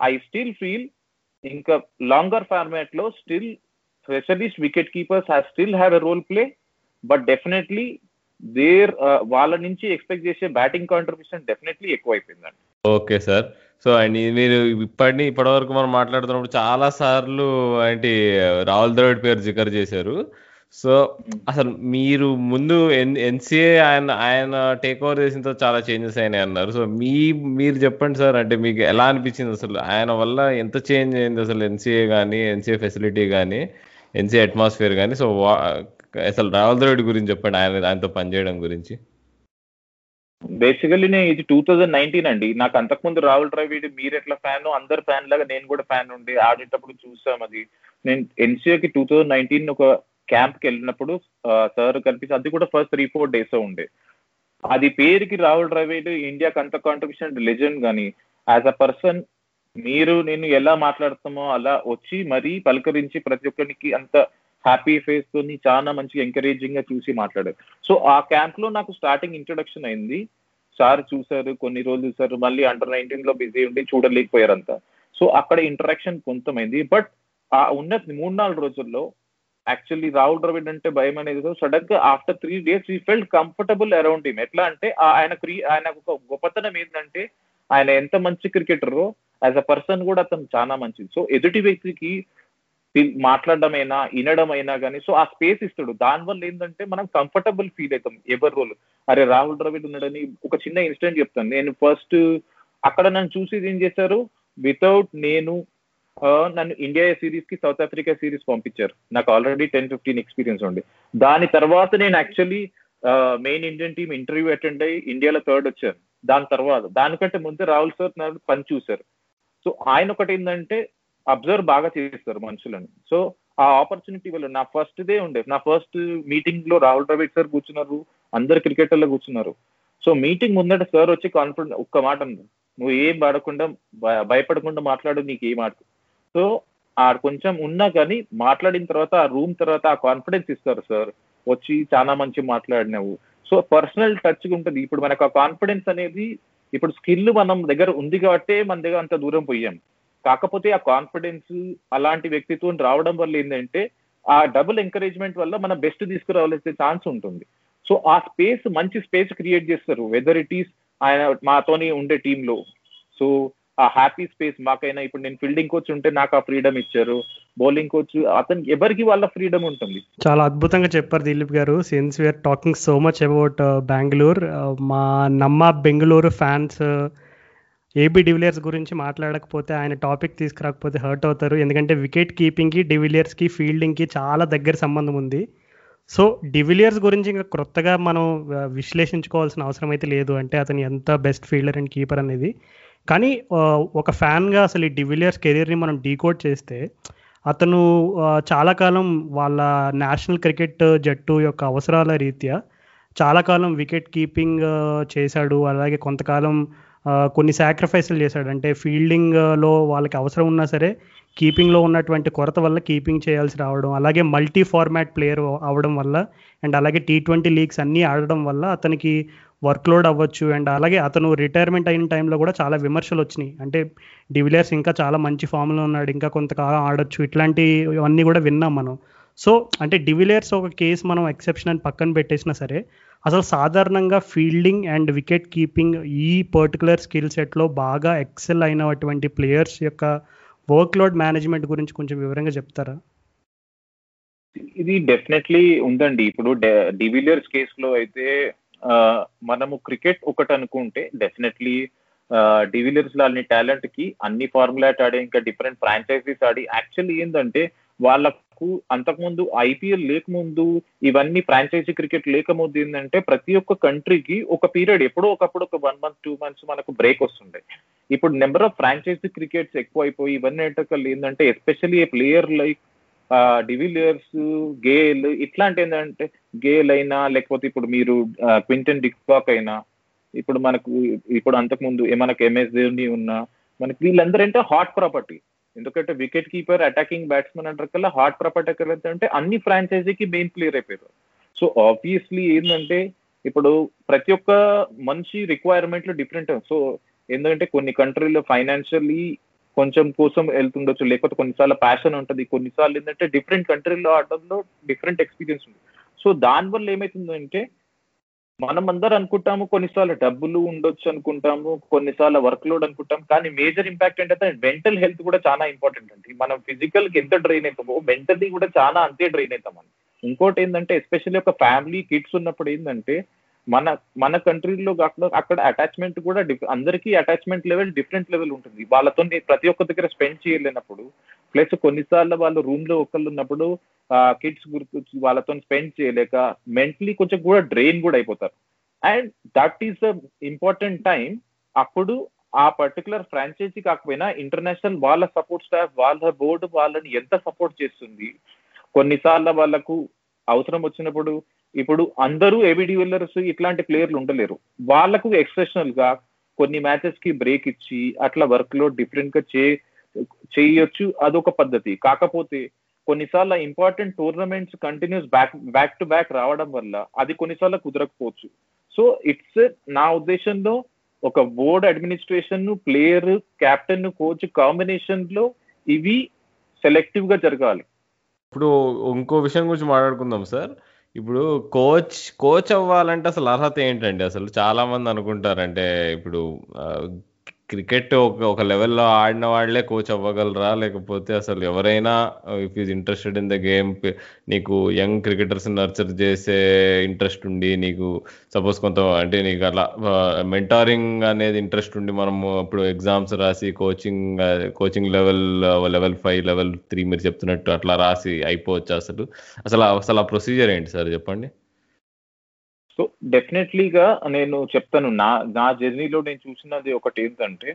ఐ స్టిల్ ఫీల్ ఇంకా లాంగర్ ఫార్మాట్లో still specialist wicket keepers have still have a role play but definitely there వాళ్ళ నుంచి ఎక్స్పెక్ట్ చేసే బ్యాటింగ్ కాంట్రిబ్యూషన్ డెఫినెట్లీ ఎక్కువ అయిపోయిందండి ఓకే సార్ సో అండ్ మీరు ఇప్పటిని ఇప్పటివరకు మనం మాట్లాడుతున్నప్పుడు చాలా సార్లు ఏంటి రాహుల్ ద్రవిడ్ పేరు జికర్ చేశారు. సో అసలు మీరు ముందు ఎన్సీఏ ఆయన ఆయన టేక్ ఓవర్ చేసిన తర్వాత చాలా చేంజెస్ అయినాయి అన్నారు. సో మీ మీరు చెప్పండి సార్ అంటే మీకు ఎలా అనిపించింది అసలు? ఆయన వల్ల ఎంత చేంజ్ అయింది అసలు ఎన్సీఏ కానీ ఎన్సీఏ ఫెసిలిటీ కానీ ఎన్సీఏ అట్మాస్ఫియర్ కానీ సో అసలు రాహుల్ ద్రవిడ్ గురించి చెప్పండి ఆయన ఆయనతో పనిచేయడం గురించి. బేసికలీ నేను ఇది టూ థౌజండ్ నైన్టీన్ అండి. నాకు అంతకుముందు రాహుల్ ద్రవిడ్ మీరు ఎట్లా ఫ్యాన్ అందరు ఫ్యాన్ లాగా నేను కూడా ఫ్యాన్ ఉండి. ఆడేటప్పుడు చూసాం అది. నేను ఎన్సీఏకి టూ థౌజండ్ నైన్టీన్ ఒక క్యాంప్కి వెళ్ళినప్పుడు సార్ కనిపిస్తే అది కూడా ఫస్ట్ త్రీ ఫోర్ డేస్ ఉండే. అది పేరుకి రాహుల్ ద్రవిడ్ ఇండియాకి అంత కాంట్రిబ్యూషన్ లెజెండ్ కానీ యాజ్ అ పర్సన్ మీరు నేను ఎలా మాట్లాడుతామో అలా వచ్చి మరీ పలకరించి ప్రతి ఒక్కరికి అంత హ్యాపీ ఫేస్ తోని చాలా మంచిగా ఎంకరేజింగ్గా చూసి మాట్లాడారు. సో ఆ క్యాంప్లో నాకు స్టార్టింగ్ ఇంట్రొడక్షన్ అయింది. సార్ చూసారు కొన్ని రోజులు చూసారు మళ్ళీ అండర్ నైన్టీన్లో బిజీ ఉండి చూడలేకపోయారంతా. సో అక్కడ ఇంటరాక్షన్ కొంతమైంది. బట్ ఆ ఉన్న మూడు నాలుగు రోజుల్లో యాక్చువల్లీ రాహుల్ ద్రవిడ్ అంటే భయం అనేది సడన్గా ఆఫ్టర్ త్రీ డేస్ ఈ ఫెల్ట్ కంఫర్టబుల్ అరౌండ్ హిమ్ ఎట్లా అంటే ఆయన క్రీ ఆయన ఒక గొప్పతనం ఏంటంటే ఆయన ఎంత మంచి క్రికెటరో యాజ్ అ పర్సన్ కూడా అతను చాలా మంచిది. సో ఎదుటి వ్యక్తికి మాట్లాడడమైనా వినడమైనా కానీ సో ఆ స్పేస్ ఇస్తాడు. దానివల్ల ఏంటంటే మనం కంఫర్టబుల్ ఫీల్ అవుతాం ఎవరి రోల్ అరే రాహుల్ ద్రవిడ్ ఉన్నాడని ఒక చిన్న ఇన్సిడెంట్ చెప్తాను. నేను ఫస్ట్ అక్కడ నన్ను చూసి ఏం చేశారు? వితౌట్ నేను నన్ను ఇండియా సిరీస్కి సౌత్ ఆఫ్రికా సిరీస్ పంపించారు. నాకు ఆల్రెడీ టెన్ ఫిఫ్టీన్ ఎక్స్పీరియన్స్ ఉంది దాని తర్వాత నేను actually main Indian team interview attend అయ్యి ఇండియాలో థర్డ్ వచ్చాను. దాని తర్వాత దానికంటే ముందే రాహుల్ సార్ నాకు పని చూశారు. సో ఆయన ఒకటి ఏంటంటే అబ్జర్వ్ బాగా చేస్తారు మనుషులను. సో ఆ ఆపర్చునిటీ వల్ల నా ఫస్ట్ డే ఉండే నా ఫస్ట్ మీటింగ్లో రాహుల్ ద్రవిడ్ సార్ కూర్చున్నారు అందరు క్రికెటర్లు కూర్చున్నారు. సో మీటింగ్ ముందట సార్ వచ్చి కాన్ఫిడెంట్ ఒక్క మాట అన్నారు. నువ్వు ఏం పడకుండా భయపడకుండా మాట్లాడు నీకు ఏం ఆడు సో ఆడు కొంచెం ఉన్నా కానీ మాట్లాడిన తర్వాత ఆ రూమ్ తర్వాత ఆ కాన్ఫిడెన్స్ ఇస్తారు సార్. వచ్చి చాలా మంచి మాట్లాడినావు. సో పర్సనల్ టచ్ ఉంటుంది. ఇప్పుడు మనకు ఆ కాన్ఫిడెన్స్ అనేది ఇప్పుడు స్కిల్ మనం దగ్గర ఉంది కాబట్టి మన దగ్గర అంత దూరం పోయాం. కాకపోతే ఆ కాన్ఫిడెన్స్ అలాంటి వ్యక్తిత్వం రావడం వల్ల ఏంటంటే ఆ డబుల్ ఎంకరేజ్మెంట్ వల్ల మన బెస్ట్ తీసుకురావాల్సే ఛాన్స్ ఉంటుంది. సో ఆ స్పేస్ మంచి స్పేస్ క్రియేట్ చేస్తారు. వెదర్ ఇట్ ఈస్ ఆయన మాతోని ఉండే టీంలో సో ఆ హ్యాపీ స్పేస్ మాకైనా ఇప్పుడు నేను ఫీల్డింగ్ కోచ్ ఉంటే నాకు ఆ ఫ్రీడమ్ ఇచ్చారు. బౌలింగ్ కోచ్ అతనికి ఎవరికి వాళ్ళ ఫ్రీడమ్ ఉంటుంది. చాలా అద్భుతంగా చెప్పారు Dilip garu. Since we are talking so much about Bengaluru మా నమ్మ బెంగళూరు ఫ్యాన్స్ ఏబీ డివిలియర్స్ గురించి మాట్లాడకపోతే ఆయన టాపిక్ తీసుకురాకపోతే హర్ట్ అవుతారు. ఎందుకంటే వికెట్ కీపింగ్కి డివిలియర్స్కి ఫీల్డింగ్కి చాలా దగ్గర సంబంధం ఉంది. సో డివిలియర్స్ గురించి ఇంకా క్రొత్తగా మనం విశ్లేషించుకోవాల్సిన అవసరం అయితే లేదు. అంటే అతను ఎంత బెస్ట్ ఫీల్డర్ అండ్ కీపర్ అనేది. కానీ ఒక ఫ్యాన్గా అసలు ఈ డివిలియర్స్ కెరీర్ని మనం డీకోడ్ చేస్తే అతను చాలా కాలం వాళ్ళ నేషనల్ క్రికెట్ జట్టు యొక్క అవసరాల రీత్యా చాలా కాలం వికెట్ కీపింగ్ చేశాడు. అలాగే కొంతకాలం కొన్ని సాక్రిఫైస్లు చేశాడు. అంటే ఫీల్డింగ్లో వాళ్ళకి అవసరం ఉన్నా సరే కీపింగ్లో ఉన్నటువంటి కొరత వల్ల కీపింగ్ చేయాల్సి రావడం అలాగే మల్టీ ఫార్మాట్ ప్లేయర్ అవడం వల్ల అండ్ అలాగే టీ ట్వంటీ లీగ్స్ అన్నీ ఆడడం వల్ల అతనికి వర్క్లోడ్ అవ్వచ్చు. అండ్ అలాగే అతను రిటైర్మెంట్ అయిన టైంలో కూడా చాలా విమర్శలు వచ్చినాయి. అంటే డివిలియర్స్ ఇంకా చాలా మంచి ఫామ్లో ఉన్నాడు ఇంకా కొంతకాలం ఆడొచ్చు. ఇట్లాంటివన్నీ కూడా విన్నాం మనం. సో అంటే డివిలియర్స్ ఒక కేసు మనం ఎక్సెప్షన్ అని పక్కన పెట్టేసినా సరే అసలు సాధారణంగా ఫీల్డింగ్ అండ్ వికెట్ కీపింగ్ ఈ పర్టికులర్ స్కిల్ సెట్లో బాగా ఎక్సెల్ అయినటువంటి ప్లేయర్స్ యొక్క వర్క్ లోడ్ మేనేజ్మెంట్ గురించి కొంచెం వివరంగా చెప్తారా? ఇది డెఫినెట్లీ ఉందండి. ఇప్పుడు డివిలియర్స్ కేసులో అయితే మనము క్రికెట్ ఒకటి అనుకుంటే డెఫినెట్లీ డివిలియర్స్లో అన్ని టాలెంట్కి అన్ని ఫార్ములాట్ ఆడే ఇంకా డిఫరెంట్ ఫ్రాంచైజీస్ ఆడి యాక్చువల్లీ ఏంటంటే వాళ్ళ వాళ్ళకు అంతకుముందు ఐపీఎల్ లేకముందు ఇవన్నీ ఫ్రాంచైజీ క్రికెట్ లేకముందు ఏంటంటే ప్రతి ఒక్క కంట్రీకి ఒక పీరియడ్ ఎప్పుడో ఒకప్పుడు ఒక వన్ మంత్ టూ మంత్స్ మనకు బ్రేక్ వస్తుండే. ఇప్పుడు నెంబర్ ఆఫ్ ఫ్రాంచైజీ క్రికెట్స్ ఎక్కువ అయిపోయి ఇవన్నీ ఏంటంటే especially a player like de Villiers Gayle ఇట్లాంటి ఏంటంటే గేల్ అయినా లేకపోతే ఇప్పుడు మీరు క్వింటన్ డిక్వాక్ అయినా ఇప్పుడు మనకు ఇప్పుడు అంతకుముందు మనకు ఎంఎస్ ధోని ఉన్నా మనకి వీళ్ళందరూ అంటే హాట్ ప్రాపర్టీ. ఎందుకంటే వికెట్ కీపర్ అటాకింగ్ బ్యాట్స్మెన్ అంటారు కల్లా హాట్ ప్రాపర్టీ అంటే అన్ని ఫ్రాంచైజీకి మెయిన్ ప్లేయర్ అయిపోయారు. సో ఆబ్వియస్లీ ఏంటంటే ఇప్పుడు ప్రతి ఒక్క మనిషి రిక్వైర్మెంట్లు డిఫరెంట్ సో ఏంటంటే కొన్ని కంట్రీలో ఫైనాన్షియల్లీ కొంచెం కోసం వెళ్తుండొచ్చు లేకపోతే కొన్నిసార్లు ప్యాషన్ ఉంటుంది. కొన్నిసార్లు ఏంటంటే డిఫరెంట్ కంట్రీలో ఆడడంలో డిఫరెంట్ ఎక్స్పీరియన్స్ ఉంది. సో దానివల్ల ఏమవుతుందంటే మనం అందరూ అనుకుంటాము కొన్నిసార్లు డబ్బులు ఉండొచ్చు అనుకుంటాము కొన్నిసార్లు వర్క్ లోడ్ అనుకుంటాం కానీ మేజర్ ఇంపాక్ట్ ఏంటంటే మెంటల్ హెల్త్ కూడా చాలా ఇంపార్టెంట్ అండి. మనం ఫిజికల్కి ఎంత డ్రైన్ అవుతామో మెంటల్లీ కూడా చాలా అంతే డ్రైన్ అవుతాం ఇంకోటి ఏంటంటే ఎస్పెషల్లీ ఒక ఫ్యామిలీ కిడ్స్ ఉన్నప్పుడు ఏంటంటే మన మన కంట్రీలో కాకుండా అక్కడ అటాచ్మెంట్ కూడా డిఫ్ అందరికీ అటాచ్మెంట్ లెవెల్ డిఫరెంట్ లెవెల్ ఉంటుంది. వాళ్ళతో ప్రతి ఒక్క దగ్గర స్పెండ్ చేయలేనప్పుడు ప్లస్ కొన్నిసార్లు వాళ్ళు రూమ్లో ఒకళ్ళు ఉన్నప్పుడు కిడ్స్ గుర్తు వాళ్ళతో స్పెండ్ చేయలేక మెంటలీ కొంచెం కూడా డ్రెయిన్ కూడా అయిపోతారు. And that is the important time అప్పుడు ఆ పర్టికులర్ ఫ్రాంచైజీ కాకపోయినా ఇంటర్నేషనల్ వాళ్ళ సపోర్ట్ స్టాఫ్ వాళ్ళ బోర్డు వాళ్ళని ఎంత సపోర్ట్ చేస్తుంది? కొన్నిసార్లు వాళ్ళకు అవసరం వచ్చినప్పుడు ఇప్పుడు అందరూ ఏబిడి వెల్లర్స్ ఇట్లాంటి ప్లేయర్లు ఉండలేరు. వాళ్ళకు ఎక్స్ప్రెషనల్గా కొన్ని మ్యాచెస్కి బ్రేక్ ఇచ్చి అట్లా వర్క్లో డిఫరెంట్గా చే చేయొచ్చు అదొక పద్ధతి. కాకపోతే కొన్నిసార్లు important tournaments continues back back to back రావడం వల్ల అది కొన్నిసార్లు కుదరకపోవచ్చు. సో ఇట్స్ నా ఉద్దేశంలో ఒక board administration player captain coach కాంబినేషన్లో ఇవి సెలెక్టివ్గా జరగాలి. ఇప్పుడు ఇంకో విషయం గురించి మాట్లాడుకుందాం సార్ ఇప్పుడు కోచ్ కోచ్ అవ్వాలంటే అసలు అర్హత ఏంటండి? అసలు చాలా మంది అనుకుంటారంటే ఇప్పుడు క్రికెట్ ఒక ఒక లెవెల్లో ఆడిన వాళ్ళే కోచ్ అవ్వగలరా? లేకపోతే అసలు ఎవరైనా if is interested in the game నీకు యంగ్ క్రికెటర్స్ నర్చర్ చేసే ఇంట్రెస్ట్ ఉండి నీకు సపోజ్ కొంత అంటే నీకు అలా uh, మెంటారింగ్ అనేది ఇంట్రెస్ట్ ఉండి మనము ఇప్పుడు ఎగ్జామ్స్ రాసి coaching coaching level level five level three మీరు చెప్తున్నట్టు అట్లా రాసి అయిపోవచ్చు అసలు? అసలు అసలు ఆ ప్రొసీజర్ ఏంటి సార్? చెప్పండి. సో డెఫినెట్లీగా నేను చెప్తాను. నా నా జర్నీలో నేను చూసినది ఒకటి ఏంటంటే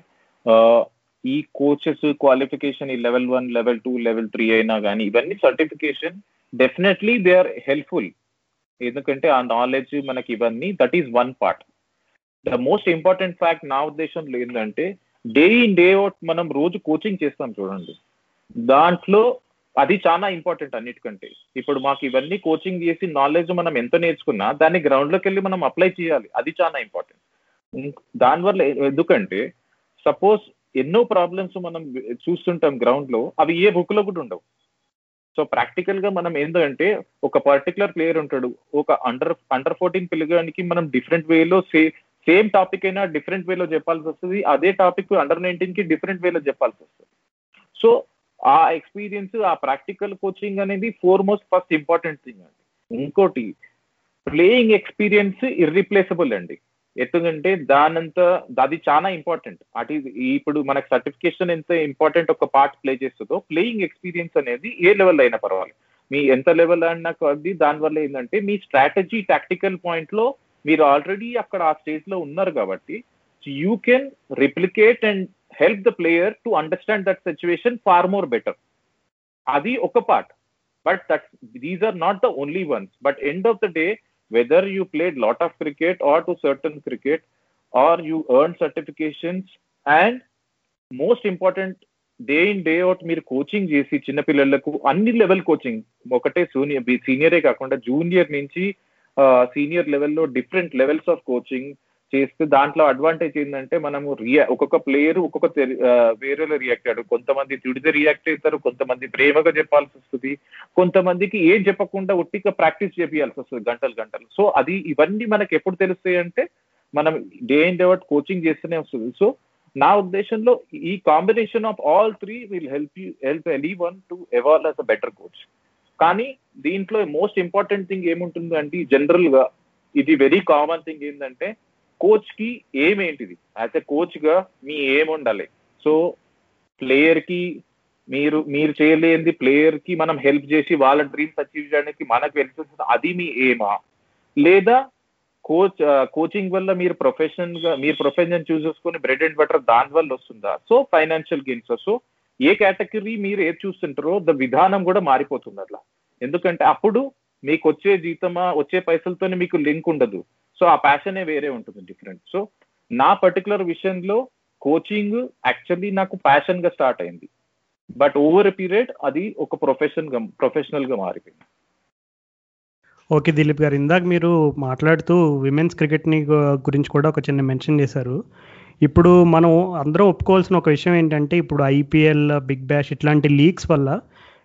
ఈ కోచెస్ క్వాలిఫికేషన్ ఈ level one level two level three అయినా కానీ ఇవన్నీ certification definitely they are helpful ఎందుకంటే ఆ నాలెడ్జ్ మనకి ఇవన్నీ that is one part the most important fact నా ఉద్దేశంలో ఏంటంటే డే ఇన్ డే అవుట్ మనం రోజు కోచింగ్ చేస్తాం చూడండి. దాంట్లో అది చాలా ఇంపార్టెంట్ అన్నిటికంటే. ఇప్పుడు మాకు ఇవన్నీ కోచింగ్ చేసి నాలెడ్జ్ మనం ఎంత నేర్చుకున్నా దాన్ని గ్రౌండ్లోకి వెళ్ళి మనం అప్లై చేయాలి. అది చాలా ఇంపార్టెంట్ దానివల్ల ఎందుకంటే సపోజ్ ఎన్నో ప్రాబ్లమ్స్ మనం చూస్తుంటాం గ్రౌండ్లో అవి ఏ బుక్లో కూడా ఉండవు. సో ప్రాక్టికల్గా మనం ఏంటంటే ఒక పర్టికులర్ ప్లేయర్ ఉంటాడు. ఒక అండర్ అండర్ ఫోర్టీన్ పిల్లగానికి మనం డిఫరెంట్ వేలో సేమ్ టాపిక్ అయినా డిఫరెంట్ వేలో చెప్పాల్సి వస్తుంది. అదే టాపిక్ అండర్ నైన్టీన్కి డిఫరెంట్ వేలో చెప్పాల్సి వస్తుంది. సో ఆ ఎక్స్పీరియన్స్ ఆ ప్రాక్టికల్ కోచింగ్ అనేది foremost first important thing అండి. ఇంకోటి ప్లేయింగ్ ఎక్స్పీరియన్స్ ఇర్రీప్లేసబుల్ అండి. ఎందుకంటే దానంత అది చాలా ఇంపార్టెంట్ అటు ఇప్పుడు మనకు సర్టిఫికేషన్ ఎంత ఇంపార్టెంట్ ఒక పార్ట్ ప్లే చేస్తుందో ప్లేయింగ్ ఎక్స్పీరియన్స్ అనేది ఏ లెవెల్ అయినా పర్వాలేదు. మీ ఎంత లెవెల్ నాకు అది దానివల్ల ఏంటంటే మీ స్ట్రాటజీ టాక్టికల్ పాయింట్లో మీరు ఆల్రెడీ అక్కడ ఆ స్టేజ్లో ఉన్నారు కాబట్టి you can replicate and help the player to understand that situation far more better అది ఒక part but that these are not the only ones but end of the day whether you played lot of cricket or to certain cricket or you earn certifications and most important day in day out మీరు coaching చేసి చిన్నపిల్లలకు అన్ని level coaching ఒకటే senior సీనియరే కాకుండా junior నుంచి senior లెవెల్లో different levels of coaching చేస్తే దాంట్లో అడ్వాంటేజ్ ఏంటంటే మనము రియా ఒక్కొక్క ప్లేయర్ ఒక్కొక్క వేరేలో రియాక్ట్ అయ్యాడు కొంతమంది తిడితే రియాక్ట్ అవుతారు కొంతమంది ప్రేమగా చెప్పాల్సి వస్తుంది. కొంతమందికి ఏం చెప్పకుండా ఒట్టిగా ప్రాక్టీస్ చేపియాల్సి వస్తుంది గంటలు గంటలు. సో అది ఇవన్నీ మనకి ఎప్పుడు తెలుస్తాయి అంటే మనం day and day out coaching చేస్తూనే వస్తుంది. సో నా ఉద్దేశంలో ఈ combination of all three will help you help anyone to evolve as a better coach కానీ దీంట్లో మోస్ట్ ఇంపార్టెంట్ థింగ్ ఏముంటుంది అంటే జనరల్గా ఇది వెరీ కామన్ థింగ్ ఏంటంటే కోచ్కి ఏం ఏంటిది యాజ్ ఎ కోచ్గా మీ ఏం ఉండాలి? సో ప్లేయర్కి మీరు మీరు చేయలేనిది ప్లేయర్కి మనం హెల్ప్ చేసి వాళ్ళ డ్రీమ్స్ అచీవ్ చేయడానికి మనకు వెళ్తుంది అది మీ ఏమా? లేదా కోచ్ కోచింగ్ వల్ల మీరు ప్రొఫెషన్గా మీరు ప్రొఫెషన్ చూస్ చేసుకుని బ్రెడ్ అండ్ బటర్ దాని వల్ల వస్తుందా? So financial games. సో ఏ కేటగిరీ మీరు ఏది చూస్తుంటారో ద విధానం కూడా మారిపోతుంది అట్లా. ఎందుకంటే అప్పుడు మీకు వచ్చే జీతమా వచ్చే పైసలతోనే మీకు లింక్ ఉండదు. సో ఆ ప్యాషనే వేరే ఉంటుంది డిఫరెంట్ సో నా పర్టికులర్ విషయంలో కోచింగ్ యాక్చువల్లీ నాకు ప్యాషన్గా స్టార్ట్ అయింది. బట్ ఓవర్ పీరియడ్ అది ఒక ప్రొఫెషన్గా ప్రొఫెషనల్గా మారిపోయింది. ఓకే దిలీప్ గారు ఇందాక మీరు మాట్లాడుతూ విమెన్స్ క్రికెట్ని గురించి కూడా ఒక చిన్న మెన్షన్ చేశారు. ఇప్పుడు మనం అందరం ఒప్పుకోవాల్సిన ఒక విషయం ఏంటంటే ఇప్పుడు ఐపీఎల్ బిగ్ బ్యాష్ ఇట్లాంటి లీగ్స్ వల్ల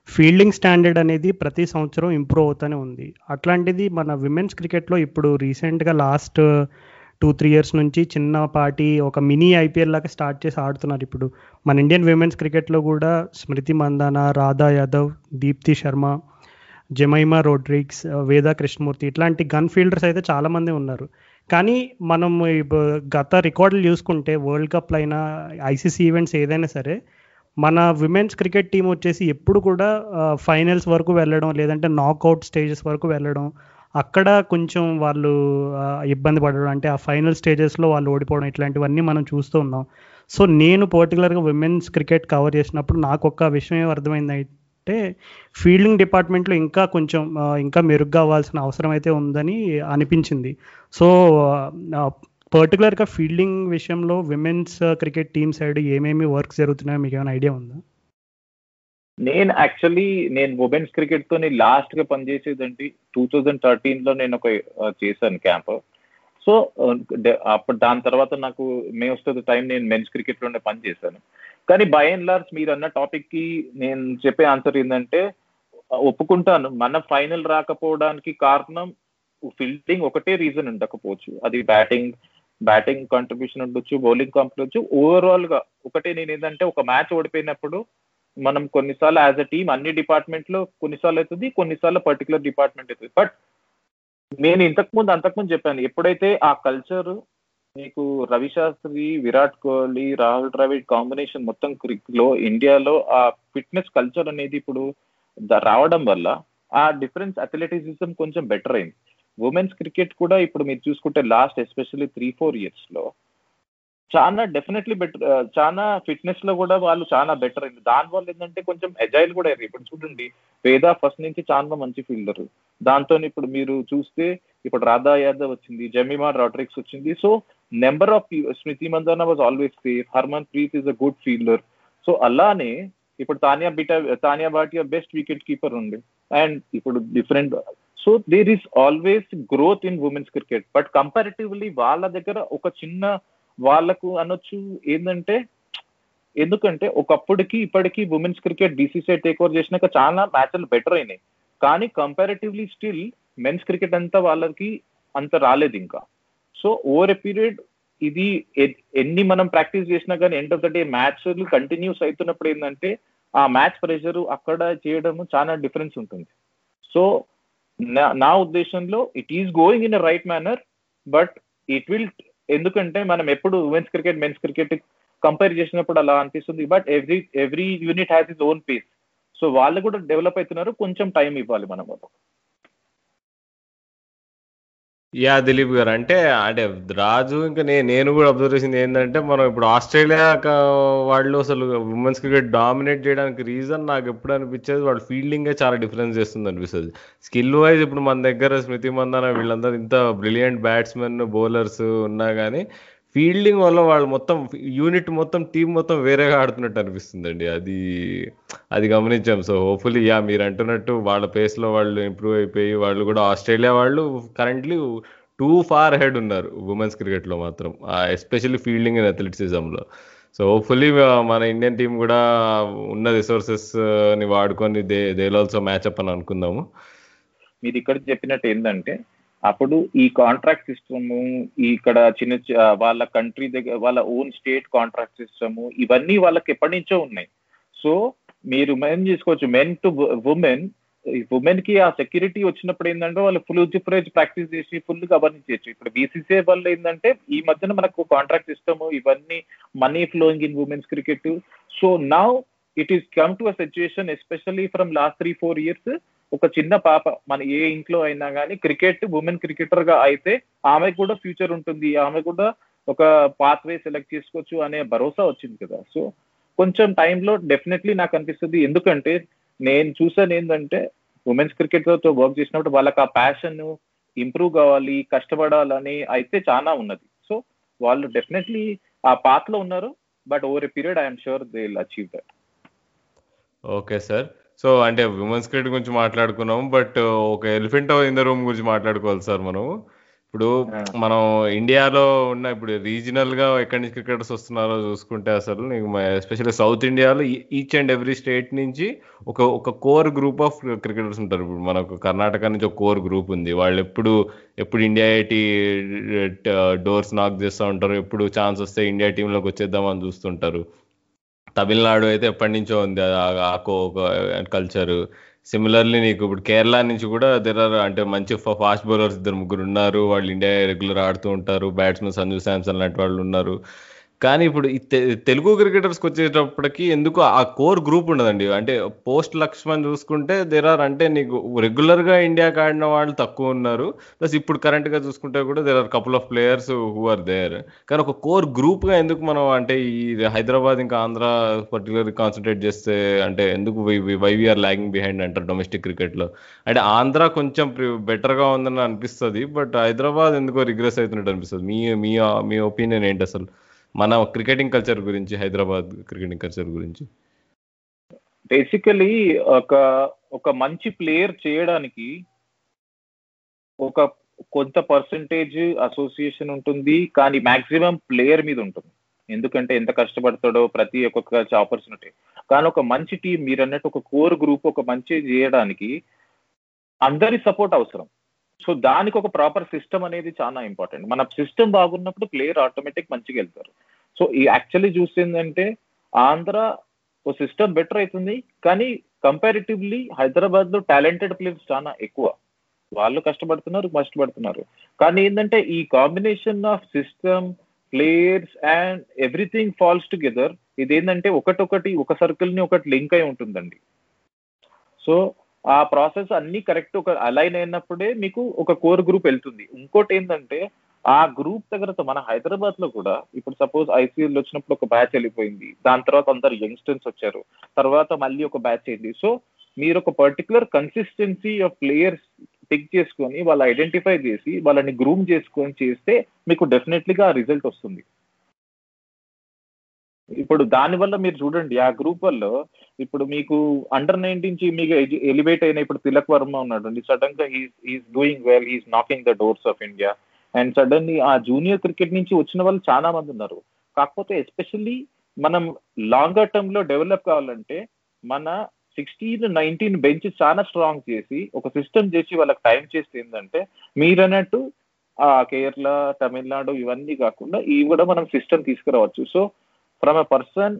ఫీల్డింగ్ స్టాండర్డ్ అనేది ప్రతి సంవత్సరం ఇంప్రూవ్ అవుతూనే ఉంది. అట్లాంటిది మన విమెన్స్ క్రికెట్లో ఇప్పుడు రీసెంట్గా లాస్ట్ టూ త్రీ ఇయర్స్ నుంచి చిన్నపాటి ఒక మినీ ఐపీఎల్ లాగా స్టార్ట్ చేసి ఆడుతున్నారు ఇప్పుడు. మన ఇండియన్ విమెన్స్ క్రికెట్లో కూడా స్మృతి మందాన రాధా యాదవ్ దీప్తి శర్మ జమైమా రోడ్రిక్స్ వేదా కృష్ణమూర్తి ఇట్లాంటి గన్ ఫీల్డర్స్ అయితే చాలామంది ఉన్నారు. కానీ మనం ఇప్పుడు గత రికార్డులు చూసుకుంటే వరల్డ్ కప్లు అయినా ఐసీసీ ఈవెంట్స్ ఏదైనా సరే మన విమెన్స్ క్రికెట్ టీం వచ్చేసి ఎప్పుడు కూడా ఫైనల్స్ వరకు వెళ్ళడం లేదంటే నాకౌట్ స్టేజెస్ వరకు వెళ్ళడం అక్కడ కొంచెం వాళ్ళు ఇబ్బంది పడడం అంటే ఆ ఫైనల్ స్టేజెస్లో వాళ్ళు ఓడిపోవడం ఇట్లాంటివన్నీ మనం చూస్తూ ఉన్నాం. సో నేను పర్టికులర్గా విమెన్స్ క్రికెట్ కవర్ చేసినప్పుడు నాకు ఒక్క విషయం అర్థమైందంటే అర్థమైంది అంటే ఫీల్డింగ్ డిపార్ట్మెంట్లో ఇంకా కొంచెం ఇంకా మెరుగ్గా అవ్వాల్సిన అవసరం అయితే ఉందని అనిపించింది. సో పర్టికులర్గా ఫీల్డింగ్ విషయంలో women's uh, cricket team side ఏమేమి వర్క్స్ జరుగుతున్నాయో మీకు ఏమైనా ఐడియా ఉందా? నేను యాక్చువల్లీ నేను ఉమెన్స్ క్రికెట్తో లాస్ట్గా పనిచేసేదండి. టూ థౌజండ్ థర్టీన్లో నేను ఒక uh, చేశాను క్యాంప్ సో uh, అప్పుడు దాని తర్వాత నాకు మే వస్తుంది టైం నేను మెన్స్ క్రికెట్లోనే పని చేశాను కానీ బై అండ్ లార్జ్ మీరు అన్న టాపిక్కి నేను చెప్పే ఆన్సర్ ఏంటంటే ఒప్పుకుంటాను. మన ఫైనల్ రాకపోవడానికి కారణం ఫీల్డింగ్ ఒకటే రీజన్ ఉండకపోవచ్చు. అది బ్యాటింగ్ బ్యాటింగ్ కాంట్రిబ్యూషన్ ఉండొచ్చు బౌలింగ్ కాంట్రిబ్యూషన్ ఓవరాల్గా ఒకటి నేను ఏంటంటే ఒక మ్యాచ్ ఓడిపోయినప్పుడు మనం కొన్నిసార్లు యాజ్ అ టీమ్ అన్ని డిపార్ట్మెంట్లో కొన్నిసార్లు అవుతుంది కొన్నిసార్లు పర్టికులర్ డిపార్ట్మెంట్ అవుతుంది. బట్ నేను ఇంతకుముందు అంతకుముందు చెప్పాను ఎప్పుడైతే ఆ కల్చర్ మీకు రవి శాస్త్రి విరాట్ కోహ్లీ రాహుల్ ద్రావిడ్ కాంబినేషన్ మొత్తం క్రిక్లో ఇండియాలో ఆ ఫిట్నెస్ కల్చర్ అనేది ఇప్పుడు రావడం వల్ల ఆ డిఫరెన్స్ అథ్లెటిసిజం కొంచెం బెటర్ అయింది. ఉమెన్స్ క్రికెట్ కూడా ఇప్పుడు మీరు చూసుకుంటే లాస్ట్ ఎస్పెషల్లీ త్రీ ఫోర్ ఇయర్స్లో చాలా డెఫినెట్లీ బెటర్ చాలా ఫిట్నెస్లో కూడా వాళ్ళు చాలా బెటర్ అయింది దాని వల్ల ఏంటంటే కొంచెం ఎజైల్ కూడా అయ్యారు. ఇప్పుడు చూడండి వేద ఫస్ట్ నుంచి చాలా మంచి ఫీల్డర్ దాంతో ఇప్పుడు మీరు చూస్తే ఇప్పుడు రాధా యాదవ్ వచ్చింది జమీమా రాడ్రిక్స్ వచ్చింది. So number of Smriti Mandhana was always safe Harmanpreet is a good fielder so అలానే ఇప్పుడు Tania beta Tania Bhatia best wicket keeper ఉంది. అండ్ ఇప్పుడు different so there is always growth in women's cricket but comparatively వాళ్ళ దగ్గర ఒక చిన్న వాళ్ళకు అనొచ్చు ఏంటంటే ఎందుకంటే ఒకప్పటికి ఇప్పటికి women's cricket BCCI take over చేసినాక చాలా మ్యాచ్లు బెటర్ అయినాయి. కానీ కంపారిటివ్లీ స్టిల్ మెన్స్ క్రికెట్ అంతా వాళ్ళకి అంత రాలేదు ఇంకా. సో ఓవర్ ఎ పీరియడ్ ఇది ఎన్ని మనం ప్రాక్టీస్ చేసినా కానీ ఎండ్ ఆఫ్ ద డే మ్యాచ్లు కంటిన్యూస్ అవుతున్నప్పుడు ఏంటంటే ఆ మ్యాచ్ ప్రెషర్ అక్కడ చేయడం చాలా డిఫరెన్స్ ఉంటుంది. సో నా నా ఉద్దేశంలో it is going in a right manner but it will ఎందుకంటే మనం ఎప్పుడు women's cricket men's cricket compare చేసినప్పుడు అలా అనిపిస్తుంది. But every every unit has is own piece so వాళ్ళు కూడా డెవలప్ అవుతున్నారు. కొంచెం టైం ఇవ్వాలి మనం వాళ్ళకు. యా దిలీప్ గారు. అంటే అంటే రాజు ఇంకా నేను నేను కూడా అబ్జర్వ్ చేసింది ఏంటంటే మనం ఇప్పుడు ఆస్ట్రేలియా వాళ్ళు అసలు ఉమెన్స్ క్రికెట్ డామినేట్ చేయడానికి రీజన్ నాకు ఎప్పుడు అనిపించేది వాళ్ళ ఫీల్డింగే చాలా డిఫరెన్స్ చేస్తుంది అనిపిస్తుంది. స్కిల్ వైజ్ ఇప్పుడు మన దగ్గర స్మృతి మందన వీళ్ళందరూ ఇంత బ్రిలియంట్ బ్యాట్స్మెన్ బౌలర్స్ ఉన్నా కానీ ఫీల్డింగ్ వల్ల వాళ్ళు మొత్తం యూనిట్ మొత్తం టీం మొత్తం వేరేగా ఆడుతున్నట్టు అనిపిస్తుందండి. అది అది గమనించాం. సో హోప్ఫుల్లీ యా మీరు అంటున్నట్టు వాళ్ళ పేస్లో వాళ్ళు ఇంప్రూవ్ అయిపోయి వాళ్ళు కూడా ఆస్ట్రేలియా వాళ్ళు కరెంట్లీ టూ ఫార్ హెడ్ ఉన్నారు ఉమెన్స్ క్రికెట్లో మాత్రం ఎస్పెషల్లీ ఫీల్డింగ్ అండ్ అథ్లెటిసిజంలో సో హోప్ఫుల్లీ మన ఇండియన్ టీం కూడా ఉన్న రిసోర్సెస్ని వాడుకొని దే దే ఆల్సో మ్యాచ్అప్ అని అనుకుందాము. మీరు ఇక్కడ చెప్పినట్టు ఏంటంటే అప్పుడు ఈ కాంట్రాక్ట్ సిస్టమ్ ఇక్కడ చిన్న వాళ్ళ కంట్రీ దగ్గర వాళ్ళ ఓన్ స్టేట్ కాంట్రాక్ట్ సిస్టమ్ ఇవన్నీ వాళ్ళకి ఎప్పటి నుంచో ఉన్నాయి. సో మీరు మెన్ చేసుకోవచ్చు మెన్ టు ఉమెన్ ఉమెన్కి ఆ సెక్యూరిటీ వచ్చినప్పుడు ఏంటంటే వాళ్ళు ఫుల్ ఫ్రేజ్ ప్రాక్టీస్ చేసి ఫుల్ గమనించవచ్చు ఇప్పుడు బీసీసీఐ వల్ల ఏంటంటే ఈ మధ్యన మనకు కాంట్రాక్ట్ సిస్టమ్ ఇవన్నీ money flowing in women's cricket. So now it is come to a situation especially from last three four years ఒక చిన్న పాప మన ఏ ఇంట్లో అయినా కానీ క్రికెట్ ఉమెన్ క్రికెటర్గా అయితే ఆమె కూడా ఫ్యూచర్ ఉంటుంది. ఆమె కూడా ఒక పాత్వే సెలెక్ట్ చేసుకోవచ్చు అనే భరోసా వచ్చింది కదా. సో కొంచెం టైంలో డెఫినెట్లీ నాకు అనిపిస్తుంది. ఎందుకంటే నేను చూసాను ఏంటంటే ఉమెన్స్ క్రికెట్తో వర్క్ చేసినప్పుడు వాళ్ళకి ఆ ప్యాషన్ ఇంప్రూవ్ కావాలి కష్టపడాలని అయితే చాలా ఉన్నది. సో వాళ్ళు డెఫినెట్లీ ఆ పాత్లో ఉన్నారు. But over a period I'm sure they achieve that okay sir so అంటే ఉమెన్స్ క్రికెట్ గురించి మాట్లాడుకున్నాము బట్ ఒక ఎలిఫెంట్ ఇన్ ద రూమ్ గురించి మాట్లాడుకోవాలి సార్ మనం ఇప్పుడు మనం ఇండియాలో ఉన్న ఇప్పుడు రీజనల్గా ఎక్కడి నుంచి క్రికెటర్స్ వస్తున్నారో చూసుకుంటే అసలు నీకు ఎస్పెషల్లీ సౌత్ ఇండియాలో ఈచ్ అండ్ ఎవ్రీ స్టేట్ నుంచి ఒక ఒక కోర్ గ్రూప్ ఆఫ్ క్రికెటర్స్ ఉంటారు. ఇప్పుడు మనకు కర్ణాటక నుంచి ఒక కోర్ గ్రూప్ ఉంది. వాళ్ళు ఎప్పుడు ఎప్పుడు ఇండియా ఐటీ డోర్స్ నాక్ చేస్తూ ఉంటారు. ఎప్పుడు ఛాన్స్ వస్తే ఇండియా టీంలోకి వచ్చేద్దామని చూస్తుంటారు. తమిళనాడు అయితే ఎప్పటి నుంచో ఉంది. ఆ కల్చర్ సిమిలర్లీ నీకు ఇప్పుడు కేరళ నుంచి కూడా దిరారు అంటే మంచి ఫాస్ట్ బౌలర్స్ ఇద్దరు ముగ్గురు ఉన్నారు. వాళ్ళు ఇండియా రెగ్యులర్ ఆడుతూ ఉంటారు. బ్యాట్స్మెన్ సంజు శాంసన్ లాంటి వాళ్ళు ఉన్నారు. కానీ ఇప్పుడు తెలుగు క్రికెటర్స్కి వచ్చేటప్పటికి ఎందుకు ఆ కోర్ గ్రూప్ ఉండదండి. అంటే పోస్ట్ లక్ష్మణ్ చూసుకుంటే దేర్ ఆర్ అంటే నీకు రెగ్యులర్గా ఇండియాకి ఆడిన వాళ్ళు తక్కువ ఉన్నారు. ప్లస్ ఇప్పుడు కరెంట్గా చూసుకుంటే కూడా there are couple of players who are there కానీ ఒక కోర్ గ్రూప్గా ఎందుకు మనం అంటే ఈ హైదరాబాద్ ఇంకా ఆంధ్ర పర్టికులర్ కాన్సన్ట్రేట్ చేస్తే అంటే ఎందుకు why we are lagging behind అంటారు డొమెస్టిక్ క్రికెట్లో అంటే ఆంధ్ర కొంచెం బెటర్గా ఉందని అనిపిస్తుంది బట్ హైదరాబాద్ ఎందుకో రిగ్రెస్ అవుతున్నట్టు అనిపిస్తుంది. మీ మీ మీ ఒపీనియన్ ఏంటి అసలు? మన క్రికెటింగ్ కల్చర్ గురించి హైదరాబాద్ క్రికెటింగ్ కల్చర్ గురించి. బేసికలీ ఒక ఒక మంచి ప్లేయర్ చేయడానికి ఒక కొంత పర్సంటేజ్ అసోసియేషన్ ఉంటుంది కానీ మాక్సిమం ప్లేయర్ మీద ఉంటుంది. ఎందుకంటే ఎంత కష్టపడతాడో ప్రతి ఒక్కొక్క ఆపర్చునిటీ. కానీ ఒక మంచి టీం మీరు అన్నట్టు ఒక కోర్ గ్రూప్ ఒక మంచి చేయడానికి అందరి సపోర్ట్ అవసరం. సో దానికి ఒక ప్రాపర్ సిస్టమ్ అనేది చాలా ఇంపార్టెంట్. మన సిస్టమ్ బాగున్నప్పుడు ప్లేయర్ ఆటోమేటిక్ మంచిగా వెళ్తారు. సో ఈ యాక్చువల్లీ చూసిందంటే ఆంధ్ర ఓ సిస్టమ్ బెటర్ అవుతుంది కానీ కంపారిటివ్లీ హైదరాబాద్లో టాలెంటెడ్ ప్లేయర్స్ చాలా ఎక్కువ. వాళ్ళు కష్టపడుతున్నారు కష్టపడుతున్నారు. కానీ ఏంటంటే ఈ combination of system players and everything falls together ఇదేంటంటే ఒకటొకటి ఒక సర్కిల్ని ఒకటి లింక్ అయి ఉంటుందండి. సో ఆ ప్రాసెస్ అన్ని కరెక్ట్ ఒక అలైన్ అయినప్పుడే మీకు ఒక కోర్ గ్రూప్ వెళ్తుంది. ఇంకోటి ఏంటంటే ఆ గ్రూప్ దగ్గర మన హైదరాబాద్లో కూడా ఇప్పుడు సపోజ్ ఐసీఎల్ వచ్చినప్పుడు ఒక బ్యాచ్ వెళ్ళిపోయింది. దాని తర్వాత అందరు యంగ్స్టర్స్ వచ్చారు. తర్వాత మళ్ళీ ఒక బ్యాచ్ అయింది. సో మీరు ఒక particular consistency of players pick చేసుకొని వాళ్ళు ఐడెంటిఫై చేసి వాళ్ళని గ్రూమ్ చేసుకొని చేస్తే మీకు డెఫినెట్లీగా ఆ రిజల్ట్ వస్తుంది. ఇప్పుడు దాని వల్ల మీరు చూడండి ఆ గ్రూప్ వల్ల ఇప్పుడు మీకు అండర్ నైన్టీన్ మీకు ఎలివేట్ అయిన ఇప్పుడు తిలక్ వర్మ ఉన్నాడు. అండి సడన్గా is doing well is knocking the doors of India and suddenly ఆ జూనియర్ క్రికెట్ నుంచి వచ్చిన వాళ్ళు చాలా మంది ఉన్నారు. కాకపోతే ఎస్పెషల్లీ మనం లాంగర్ టర్మ్లో డెవలప్ కావాలంటే మన సిక్స్టీన్ నైన్టీన్ బెంచ్ చాలా స్ట్రాంగ్ చేసి ఒక సిస్టమ్ చేసి వాళ్ళకి టైం చేస్తే ఏంటంటే మీరన్నట్టు ఆ కేరళ తమిళనాడు ఇవన్నీ కాకుండా ఇవి కూడా మనం సిస్టమ్ తీసుకురావచ్చు. సో ఫ్రమ్ అ పర్సన్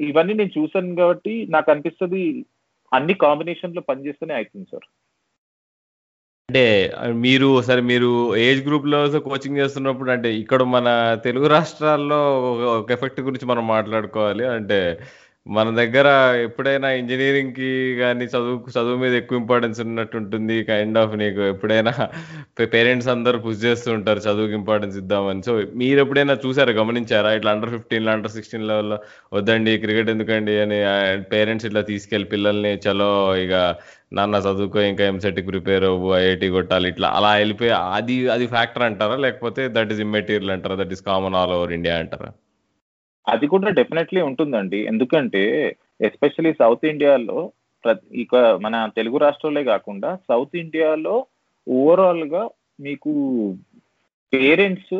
ఇవన్నీ నేను చూసాను కాబట్టి నాకు అనిపిస్తుంది అన్ని కాంబినేషన్లో పనిచేస్తూనే అవుతుంది సార్ అంటే మీరు సరే మీరు ఏజ్ గ్రూప్లో కోచింగ్ చేస్తున్నప్పుడు అంటే ఇక్కడ మన తెలుగు రాష్ట్రాల్లో ఒక ఎఫెక్ట్ గురించి మనం మాట్లాడుకోవాలి. అంటే మన దగ్గర ఎప్పుడైనా ఇంజనీరింగ్కి కానీ చదువు చదువు మీద ఎక్కువ ఇంపార్టెన్స్ ఉన్నట్టు ఉంటుంది కైండ్ ఆఫ్ నీకు ఎప్పుడైనా పేరెంట్స్ అందరు పుష్ చేస్తూ ఉంటారు. చదువుకి ఇంపార్టెన్స్ ఇద్దామని. సో మీరు ఎప్పుడైనా చూసారా? గమనించారా? ఇట్లా అండర్ ఫిఫ్టీన్ అండర్ సిక్స్టీన్ లెవెల్లో వద్దండి క్రికెట్ ఎందుకండి అని పేరెంట్స్ ఇట్లా తీసుకెళ్ళి పిల్లల్ని చలో ఇక నాన్న చదువుకో ఇంకా ఎంసెట్కి ప్రిపేర్ అవ్వు ఐఐటి కొట్టాలి ఇట్లా అలా వెళ్ళిపోయి అది అది ఫ్యాక్టర్ అంటారా? లేకపోతే దట్ ఈస్ ఇమ్మెటీరియల్ అంటారా? That is common all over India అంటారా? అది కూడా డెఫినెట్లీ ఉంటుందండి. ఎందుకంటే ఎస్పెషలీ సౌత్ ఇండియాలో ఇక మన తెలుగు రాష్ట్రాలే కాకుండా సౌత్ ఇండియాలో ఓవరాల్గా మీకు పేరెంట్స్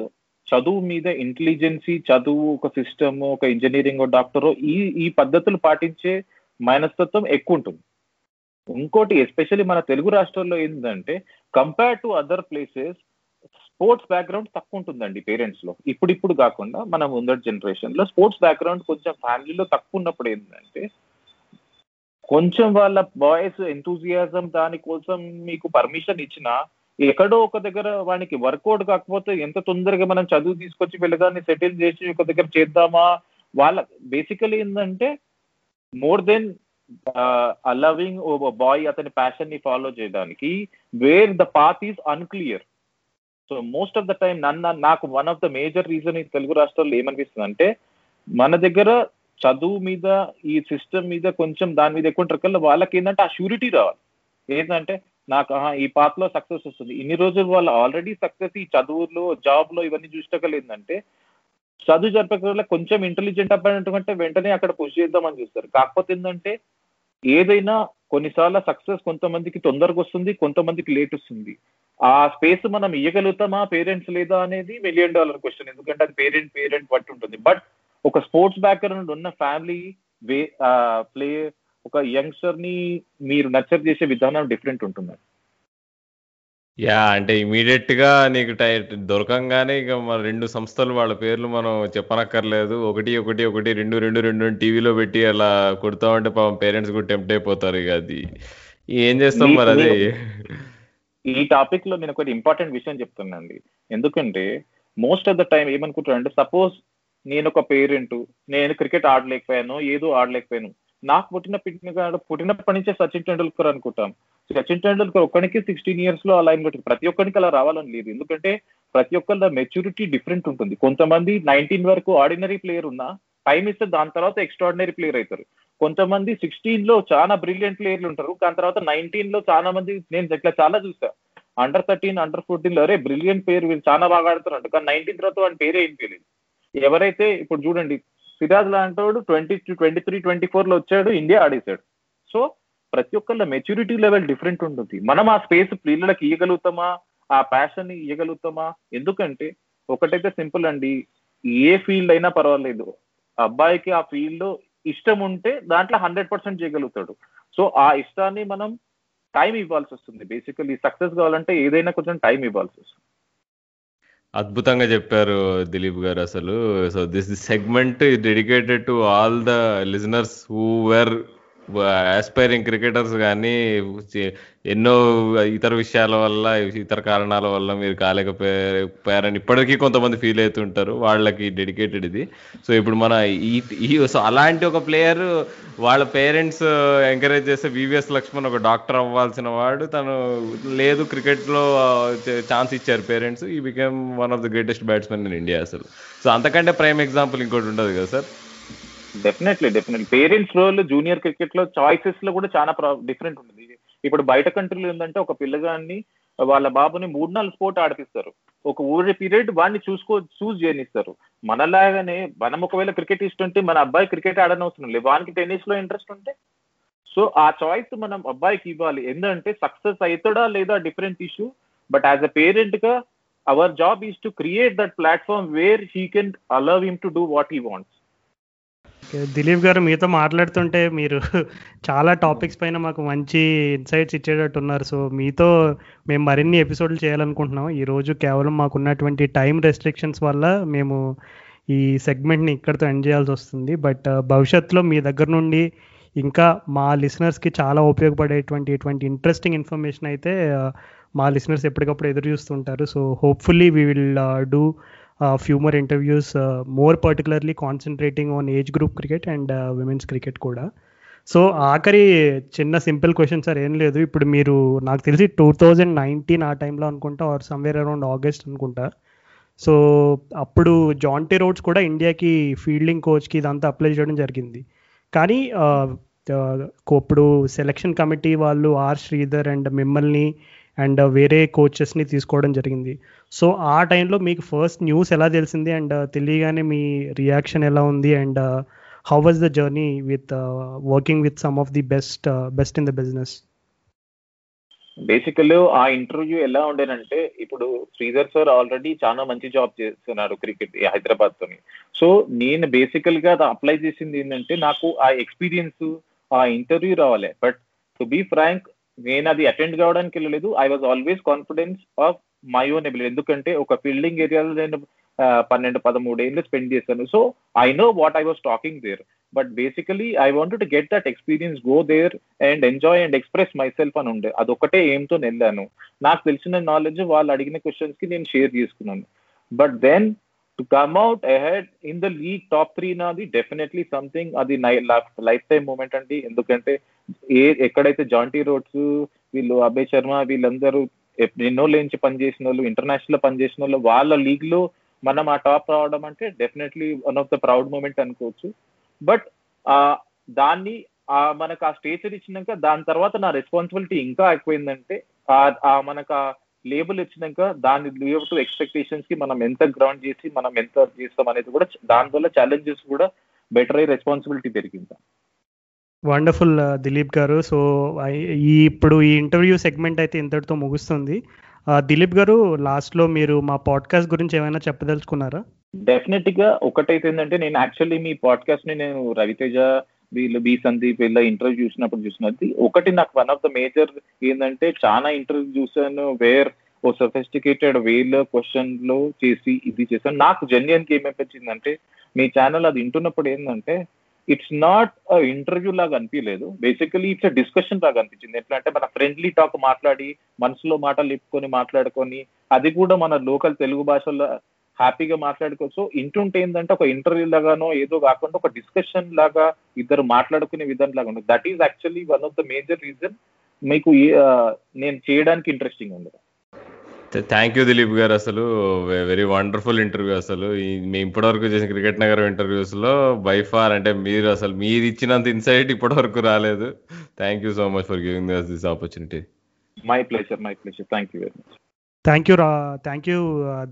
చదువు మీద ఇంటెలిజెన్సీ చదువు ఒక సిస్టమ్ ఒక ఇంజనీరింగ్ డాక్టర్ ఈ ఈ పద్ధతులు పాటించే మనస్తత్వం ఎక్కువ ఉంటుంది. ఇంకోటి ఎస్పెషల్లీ మన తెలుగు రాష్ట్రాల్లో ఏంటంటే compare to other places sports background తక్కువ ఉంటుందండి పేరెంట్స్లో ఇప్పుడు ఇప్పుడు కాకుండా మనం ముందటి జనరేషన్లో స్పోర్ట్స్ బ్యాక్గ్రౌండ్ కొంచెం ఫ్యామిలీలో తక్కువ ఉన్నప్పుడు ఏంటంటే కొంచెం వాళ్ళ బాయ్స్ ఎంతూజియాజం దానికోసం మీకు పర్మిషన్ ఇచ్చినా ఎక్కడో ఒక దగ్గర వానికి వర్కౌట్ కాకపోతే ఎంత తొందరగా మనం చదువు తీసుకొచ్చి పిల్లగాన్ని సెటిల్ చేసి ఒక దగ్గర చేద్దామా? వాళ్ళ బేసికలీ ఏంటంటే more then allowing a boy అతని ప్యాషన్ని ఫాలో చేయడానికి where the path is unclear so most of the time నన్ను నాకు one of the major reason ఈ తెలుగు రాష్ట్రాల్లో ఏమనిపిస్తుంది అంటే మన దగ్గర చదువు మీద ఈ సిస్టమ్ మీద కొంచెం దాని మీద ఎక్కువ ఉంటారు వాళ్ళకి ఏంటంటే ఆ షూరిటీ రావాలి. ఏంటంటే నాకు ఈ పాత్లో సక్సెస్ వస్తుంది. ఇన్ని రోజులు వాళ్ళు ఆల్రెడీ సక్సెస్ ఈ చదువులో జాబ్లో ఇవన్నీ చూసటకలు ఏంటంటే చదువు జరిపే కొంచెం ఇంటెలిజెంట్ అబ్బాయి అంటే వెంటనే అక్కడ పుష్ చేద్దామని చూస్తారు. కాకపోతే ఏంటంటే ఏదైనా కొన్నిసార్లు సక్సెస్ కొంతమందికి తొందరగా వస్తుంది కొంతమందికి లేట్ వస్తుంది. ఆ స్పేస్ మనం ఇవ్వగలుగుతామా పేరెంట్స్ లేదా అనేది మిలియన్ డాలర్ క్వశ్చన్ ఎందుకంటే అది పేరెంట్ పేరెంట్ బట్టి ఉంటుంది. బట్ ఒక స్పోర్ట్స్ బ్యాక్గ్రౌండ్ ఉన్న ఫ్యామిలీ వే ప్లే ఒక యంగ్స్టర్ని మీరు నచ్చర్ చేసే విధానం డిఫరెంట్ ఉంటుంది యా అంటే ఇమీడియట్గా నీకు టై దొరకంగానే ఇక మన రెండు సంస్థలు వాళ్ళ పేర్లు మనం చెప్పనక్కర్లేదు. ఒకటి ఒకటి ఒకటి రెండు రెండు రెండు టీవీలో పెట్టి అలా కొడతా ఉంటే పాపం పేరెంట్స్ కూడా టెంప్ట్ అయిపోతారు ఇక అది. ఏం చేస్తాం మరి అది? ఈ టాపిక్లో నేను ఒకటి ఇంపార్టెంట్ విషయం చెప్తున్నానండి ఎందుకంటే మోస్ట్ ఆఫ్ ద టైం ఏమనుకుంటారు అంటే సపోజ్ నేను ఒక పేరెంట్ నేను క్రికెట్ ఆడలేకపోయాను ఏదో ఆడలేకపోయాను. నాకు పుట్టిన పిట్టిన పుట్టినప్పటి నుంచే సచిన్ టెండూల్కర్ అనుకుంటాం. సచిన్ టెండూల్కర్ ఒక్కడికి సిక్స్టీన్ ఇయర్స్లో అలా కొట్టింది ప్రతి ఒక్కరికి అలా రావాలని లేదు. ఎందుకంటే ప్రతి ఒక్కరి మెచ్యూరిటీ డిఫరెంట్ ఉంటుంది. కొంతమంది నైన్టీన్ వరకు ఆర్డినరీ ప్లేయర్ ఉన్నా టైం ఇస్తే దాని తర్వాత ఎక్స్ట్రాడినరీ ప్లేయర్ అవుతారు. కొంతమంది సిక్స్టీన్లో చాలా బ్రిలియంట్ ప్లేయర్లు ఉంటారు. దాని తర్వాత నైన్టీన్లో చాలా మంది నేను ఇట్లా చాలా చూసా. అండర్ థర్టీన్ అండర్ ఫోర్టీన్లో అరే బ్రిలియంట్ ప్లేయర్ వీళ్ళు చాలా బాగా ఆడుతున్నారు కానీ నైన్టీన్ తర్వాత వాడి పేరే ఏం తెలియదు. ఎవరైతే ఇప్పుడు చూడండి సిరాజ్ లాంటోడు ట్వంటీ ట్వంటీ త్రీ ట్వంటీ ఫోర్లో వచ్చాడు ఇండియా ఆడేశాడు. సో ప్రతి ఒక్కళ్ళ మెచ్యూరిటీ లెవెల్ డిఫరెంట్ ఉంటుంది. మనం ఆ స్పేస్ పిల్లలకి ఇవ్వగలుగుతామా ఆ ప్యాషన్ని ఇవ్వగలుగుతామా ఎందుకంటే ఒకటైతే సింపుల్ అండి ఏ ఫీల్డ్ అయినా పర్వాలేదు. అబ్బాయికి ఆ ఫీల్డ్లో ఇష్టం ఉంటే దాంట్లో హండ్రెడ్ పర్సెంట్ చేయగలుగుతాడు. సో ఆ ఇష్టాన్ని మనం టైం ఇవ్వాల్సి వస్తుంది. బేసికలీ సక్సెస్ కావాలంటే ఏదైనా కొంచెం టైం ఇవ్వాల్సి వస్తుంది. అద్భుతంగా చెప్పారు దిలీప్ గారు అసలు. So this segment dedicated to all the listeners who were aspiring cricketers కానీ ఎన్నో ఇతర విషయాల వల్ల ఇతర కారణాల వల్ల మీరు కాలేకపోయారని ఇప్పటికీ కొంతమంది ఫీల్ అవుతుంటారు. వాళ్ళకి డెడికేటెడ్ ఇది. సో ఇప్పుడు మన ఈ సో అలాంటి ఒక ప్లేయర్ వాళ్ళ పేరెంట్స్ ఎంకరేజ్ చేస్తే వివిఎస్ లక్ష్మణ్ ఒక డాక్టర్ అవ్వాల్సిన వాడు. తను లేదు క్రికెట్లో ఛాన్స్ ఇచ్చారు పేరెంట్స్ ఈ became one of the greatest batsmen in India అసలు. సో అంతకంటే ప్రైమ్ ఎగ్జాంపుల్ ఇంకోటి ఉండదు కదా sir definitely definitely parents role junior క్రికెట్లో చాయిసెస్లో కూడా చాలా డిఫరెంట్ ఉంటుంది. ఇప్పుడు బయట కంట్రీలో ఏంటంటే ఒక పిల్లగాన్ని వాళ్ళ బాబుని మూడు నాలుగు స్పోర్ట్ ఆడిపిస్తారు. ఒక ఊరి పీరియడ్ వాడిని చూసుకో చూస్ చేయనిస్తారు. మనలాగానే మనం ఒకవేళ క్రికెట్ ఇష్టం ఉంటే మన అబ్బాయి క్రికెట్ ఆడనవసరం లేదు. వానికి టెన్నిస్లో ఇంట్రెస్ట్ ఉంటే సో ఆ చాయిస్ మనం అబ్బాయికి ఇవ్వాలి. ఎందుకంటే సక్సెస్ అవుతాడా లేదా different issue but as a పేరెంట్గా our job is to create that platform where he can allow him to do what he wants Dilip garu మీతో మాట్లాడుతుంటే మీరు చాలా టాపిక్స్ పైన మాకు మంచి ఇన్సైట్స్ ఇచ్చేటట్టు ఉన్నారు. సో మీతో మేము మరిన్ని ఎపిసోడ్లు చేయాలనుకుంటున్నాం. ఈరోజు కేవలం మాకున్నటువంటి టైం రెస్ట్రిక్షన్స్ వల్ల మేము ఈ సెగ్మెంట్ని ఇక్కడితో ఎండ్ చేయాల్సి వస్తుంది. బట్ భవిష్యత్తులో మీ దగ్గర నుండి ఇంకా మా లిసనర్స్కి చాలా ఉపయోగపడేటువంటి ఇటువంటి ఇంట్రెస్టింగ్ ఇన్ఫర్మేషన్ అయితే మా లిసనర్స్ ఎప్పటికప్పుడు ఎదురు చూస్తుంటారు. So hopefully we will do few more interviews more particularly concentrating on age group cricket and women's cricket కూడా. సో ఆఖరి చిన్న సింపుల్ క్వశ్చన్ సార్ ఏం లేదు. ఇప్పుడు మీరు నాకు తెలిసి టూ థౌజండ్ నైన్టీన్ ఆ టైంలో అనుకుంటా ఆర్ సమ్వేర్ అరౌండ్ ఆగస్ట్ అనుకుంటా. సో అప్పుడు జాంటీ రోడ్స్ కూడా ఇండియాకి ఫీల్డింగ్ కోచ్కి ఇదంతా అప్లై చేయడం జరిగింది. కానీ ఇప్పుడు సెలక్షన్ కమిటీ వాళ్ళు ఆర్ శ్రీధర్ అండ్ మిమ్మల్ని అండ్ వేరే కోచెస్ని తీసుకోవడం జరిగింది. సో ఆ టైంలో మీకు ఫస్ట్ న్యూస్ ఎలా తెలిసింది? అండ్ తెలియగానే మీ రియాక్షన్ ఎలా ఉంది? And how was the journey with working with some of the best best in the business basically ఆ ఇంటర్వ్యూ ఎలా ఉండేనంటే ఇప్పుడు శ్రీధర్ సార్ ఆల్రెడీ చాలా మంచి జాబ్ చేస్తున్నారు క్రికెట్ హైదరాబాద్ తోని. సో నేను బేసికల్గా అప్లై చేసింది ఏంటంటే నాకు ఆ ఎక్స్పీరియన్స్ ఆ ఇంటర్వ్యూ రావాలి. బట్ టు బీ ఫ్రాంక్ నేను అది అటెండ్ కావడానికి వెళ్ళలేదు. I was always confidence of my own ability ఎందుకంటే ఒక ఫీల్డింగ్ ఏరియాలో నేను పన్నెండు పదమూడు ఏళ్ళు స్పెండ్ చేశాను. So I know what I was talking there but basically I want to get that experience go there and enjoy and express myself అని ఉండే. అదొకటే ఏంతో వెళ్ళాను. నాకు తెలిసిన నాలెడ్జ్ వాళ్ళు అడిగిన క్వశ్చన్స్కి నేను షేర్ చేసుకున్నాను. But then to come out ahead in the league top three నాది డెఫినెట్లీ సంథింగ్ అది లైఫ్ టైం మూమెంట్ అండి ఎందుకంటే ఏ ఎక్కడైతే జాంటీ రోడ్స్ వీళ్ళు అభయ్ శర్మ వీళ్ళందరూ ఎన్నో నుంచి పనిచేసిన వాళ్ళు ఇంటర్నేషనల్ పనిచేసిన వాళ్ళు వాళ్ళ లీగ్లో మనం ఆ టాప్ రావడం అంటే definitely one of the proud moment అనుకోవచ్చు. బట్ దాన్ని మనకు ఆ స్టేచర్ ఇచ్చినాక దాని తర్వాత నా రెస్పాన్సిబిలిటీ ఇంకా ఎక్కువైందంటే మనకు ఆ లేబుల్ ఇచ్చినాక దాని లీవ్ టు ఎక్స్పెక్టేషన్స్కి మనం ఎంత గ్రౌండ్ చేసి మనం ఎంత చేస్తాం అనేది కూడా దానివల్ల ఛాలెంజెస్ కూడా బెటర్ అయ్యి రెస్పాన్సిబిలిటీ పెరిగింది. వండర్ఫుల్ దిలీప్ గారు. సో ఈ ఇప్పుడు ఈ ఇంటర్వ్యూ సెగ్మెంట్ అయితే ఇంతటితో ముగుస్తుంది. దిలీప్ గారు లాస్ట్లో మీరు మా పాడ్కాస్ట్ గురించి ఏమైనా చెప్పదలుచుకున్నారా? డెఫినెట్గా ఒకటైతే ఏంటంటే నేను యాక్చువల్లీ మీ పాడ్కాస్ట్ని నేను రవితేజ వీళ్ళు బి సందీప్ వీళ్ళ ఇంటర్వ్యూ చూసినప్పుడు చూసినది. ఒకటి నాకు వన్ ఆఫ్ ద మేజర్ ఏంటంటే చాలా ఇంటర్వ్యూ చూసాను వేర్ ఓ సొఫిస్టికేటెడ్ వేలో క్వశ్చన్లు చేసి ఇది చేశాను. నాకు జెన్యున్కి ఏమనిపించిందంటే మీ ఛానల్ అది వింటున్నప్పుడు ఏంటంటే ఇట్స్ నాట్ ఇంటర్వ్యూ లాగా అనిపించలేదు. బేసికలీ ఇట్స్ డిస్కషన్ లాగా అనిపించింది. ఎట్లా అంటే మన ఫ్రెండ్లీ టాక్ మాట్లాడి మనసులో మాటలు ఇప్పుకొని మాట్లాడుకొని అది కూడా మన లోకల్ తెలుగు భాషలో హ్యాపీగా మాట్లాడుకోవచ్చు ఇంటుంటే ఏంటంటే ఒక ఇంటర్వ్యూ లాగానో ఏదో కాకుండా ఒక డిస్కషన్ లాగా ఇద్దరు మాట్లాడుకునే విధానం లాగా ఉంది that is actually one of the major reason మీకు నేను చేయడానికి ఇంట్రెస్టింగ్ ఉంది థ్యాంక్ యూ దిలీప్ గారు అసలు. వెరీ వండర్ఫుల్ ఇంటర్వ్యూ అసలు. మేము ఇప్పటివరకు చేసిన క్రికెట్ నగర్ ఇంటర్వ్యూస్లో బై ఫార్ అంటే మీరు అసలు మీరు ఇచ్చినంత ఇన్సైట్ ఇప్పటివరకు రాలేదు. Thank you so much for giving this opportunity my pleasure my pleasure thank you very much thank you రా thank you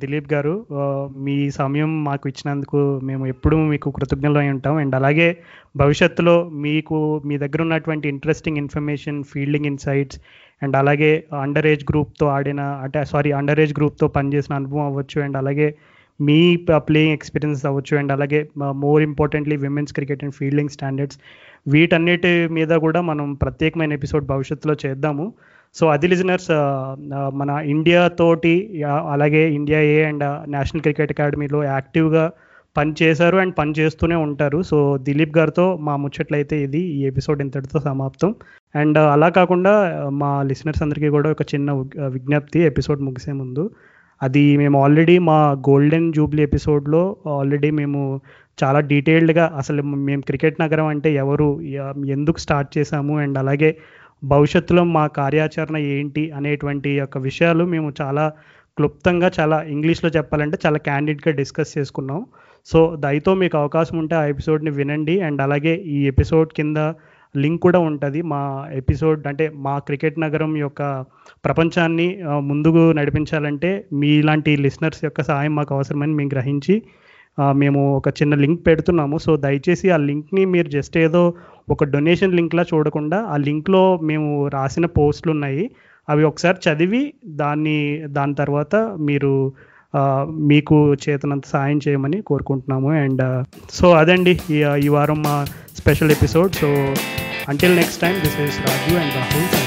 Dilip garu. Uh, మీ సమయం మాకు ఇచ్చినందుకు మేము ఎప్పుడూ మీకు కృతజ్ఞులై ఉంటాం. అండ్ అలాగే భవిష్యత్తులో మీకు మీ దగ్గర ఉన్నటువంటి interesting information fielding insights and అలాగే అండర్ ఏజ్ గ్రూప్తో ఆడిన అంటే సారీ అండర్ ఏజ్ గ్రూప్తో పనిచేసిన అనుభవం అవ్వచ్చు. అండ్ అలాగే మీ uh, ప్లేయింగ్ ఎక్స్పీరియన్స్ అవ్వచ్చు. అండ్ అలాగే more importantly women's cricket and fielding standards వీటన్నిటి మీద కూడా మనం ప్రత్యేకమైన ఎపిసోడ్ భవిష్యత్తులో చేద్దాము. సో అది లిజనర్స్ మన ఇండియా తోటి అలాగే India A and national cricket అకాడమీలో యాక్టివ్గా పని చేశారు అండ్ పని చేస్తూనే ఉంటారు. సో దిలీప్ గారితో మా ముచ్చట్లయితే ఇది ఈ ఎపిసోడ్ ఇంతటితో సమాప్తం. అండ్ అలా కాకుండా మా లిసనర్స్ అందరికీ కూడా ఒక చిన్న విజ్ఞప్తి ఎపిసోడ్ ముగిసే ముందు. అది మేము ఆల్రెడీ మా గోల్డెన్ జూబ్లీ ఎపిసోడ్లో ఆల్రెడీ మేము చాలా డీటెయిల్డ్గా అసలు మేము క్రికెట్ నగరం అంటే ఎవరు ఎందుకు స్టార్ట్ చేశాము అండ్ అలాగే భవిష్యత్తులో మా కార్యాచరణ ఏంటి అనేటువంటి యొక్క విషయాలు మేము చాలా క్లుప్తంగా చాలా ఇంగ్లీష్లో చెప్పాలంటే చాలా క్యాండిడ్గా డిస్కస్ చేసుకున్నాం. సో దయతో మీకు అవకాశం ఉంటే ఆ ఎపిసోడ్ని వినండి. అండ్ అలాగే ఈ ఎపిసోడ్ కింద లింక్ కూడా ఉంటుంది. మా ఎపిసోడ్ అంటే మా క్రికెట్ నగరం యొక్క ప్రపంచాన్ని ముందుకు నడిపించాలంటే మీలాంటి లిసనర్స్ యొక్క సహాయం మాకు అవసరమని మేము గ్రహించి మేము ఒక చిన్న లింక్ పెడుతున్నాము. సో దయచేసి ఆ లింక్ని మీరు జస్ట్ ఏదో ఒక డొనేషన్ లింక్లా చూడకుండా ఆ లింక్లో మేము రాసిన పోస్టులు ఉన్నాయి. అవి ఒకసారి చదివి దాన్ని దాని తర్వాత మీరు మీకు చేతనంత సాయం చేయమని కోరుకుంటున్నాము. అండ్ సో అదండి ఈ వారం మా special episode. So until next time this is Raju and Rahul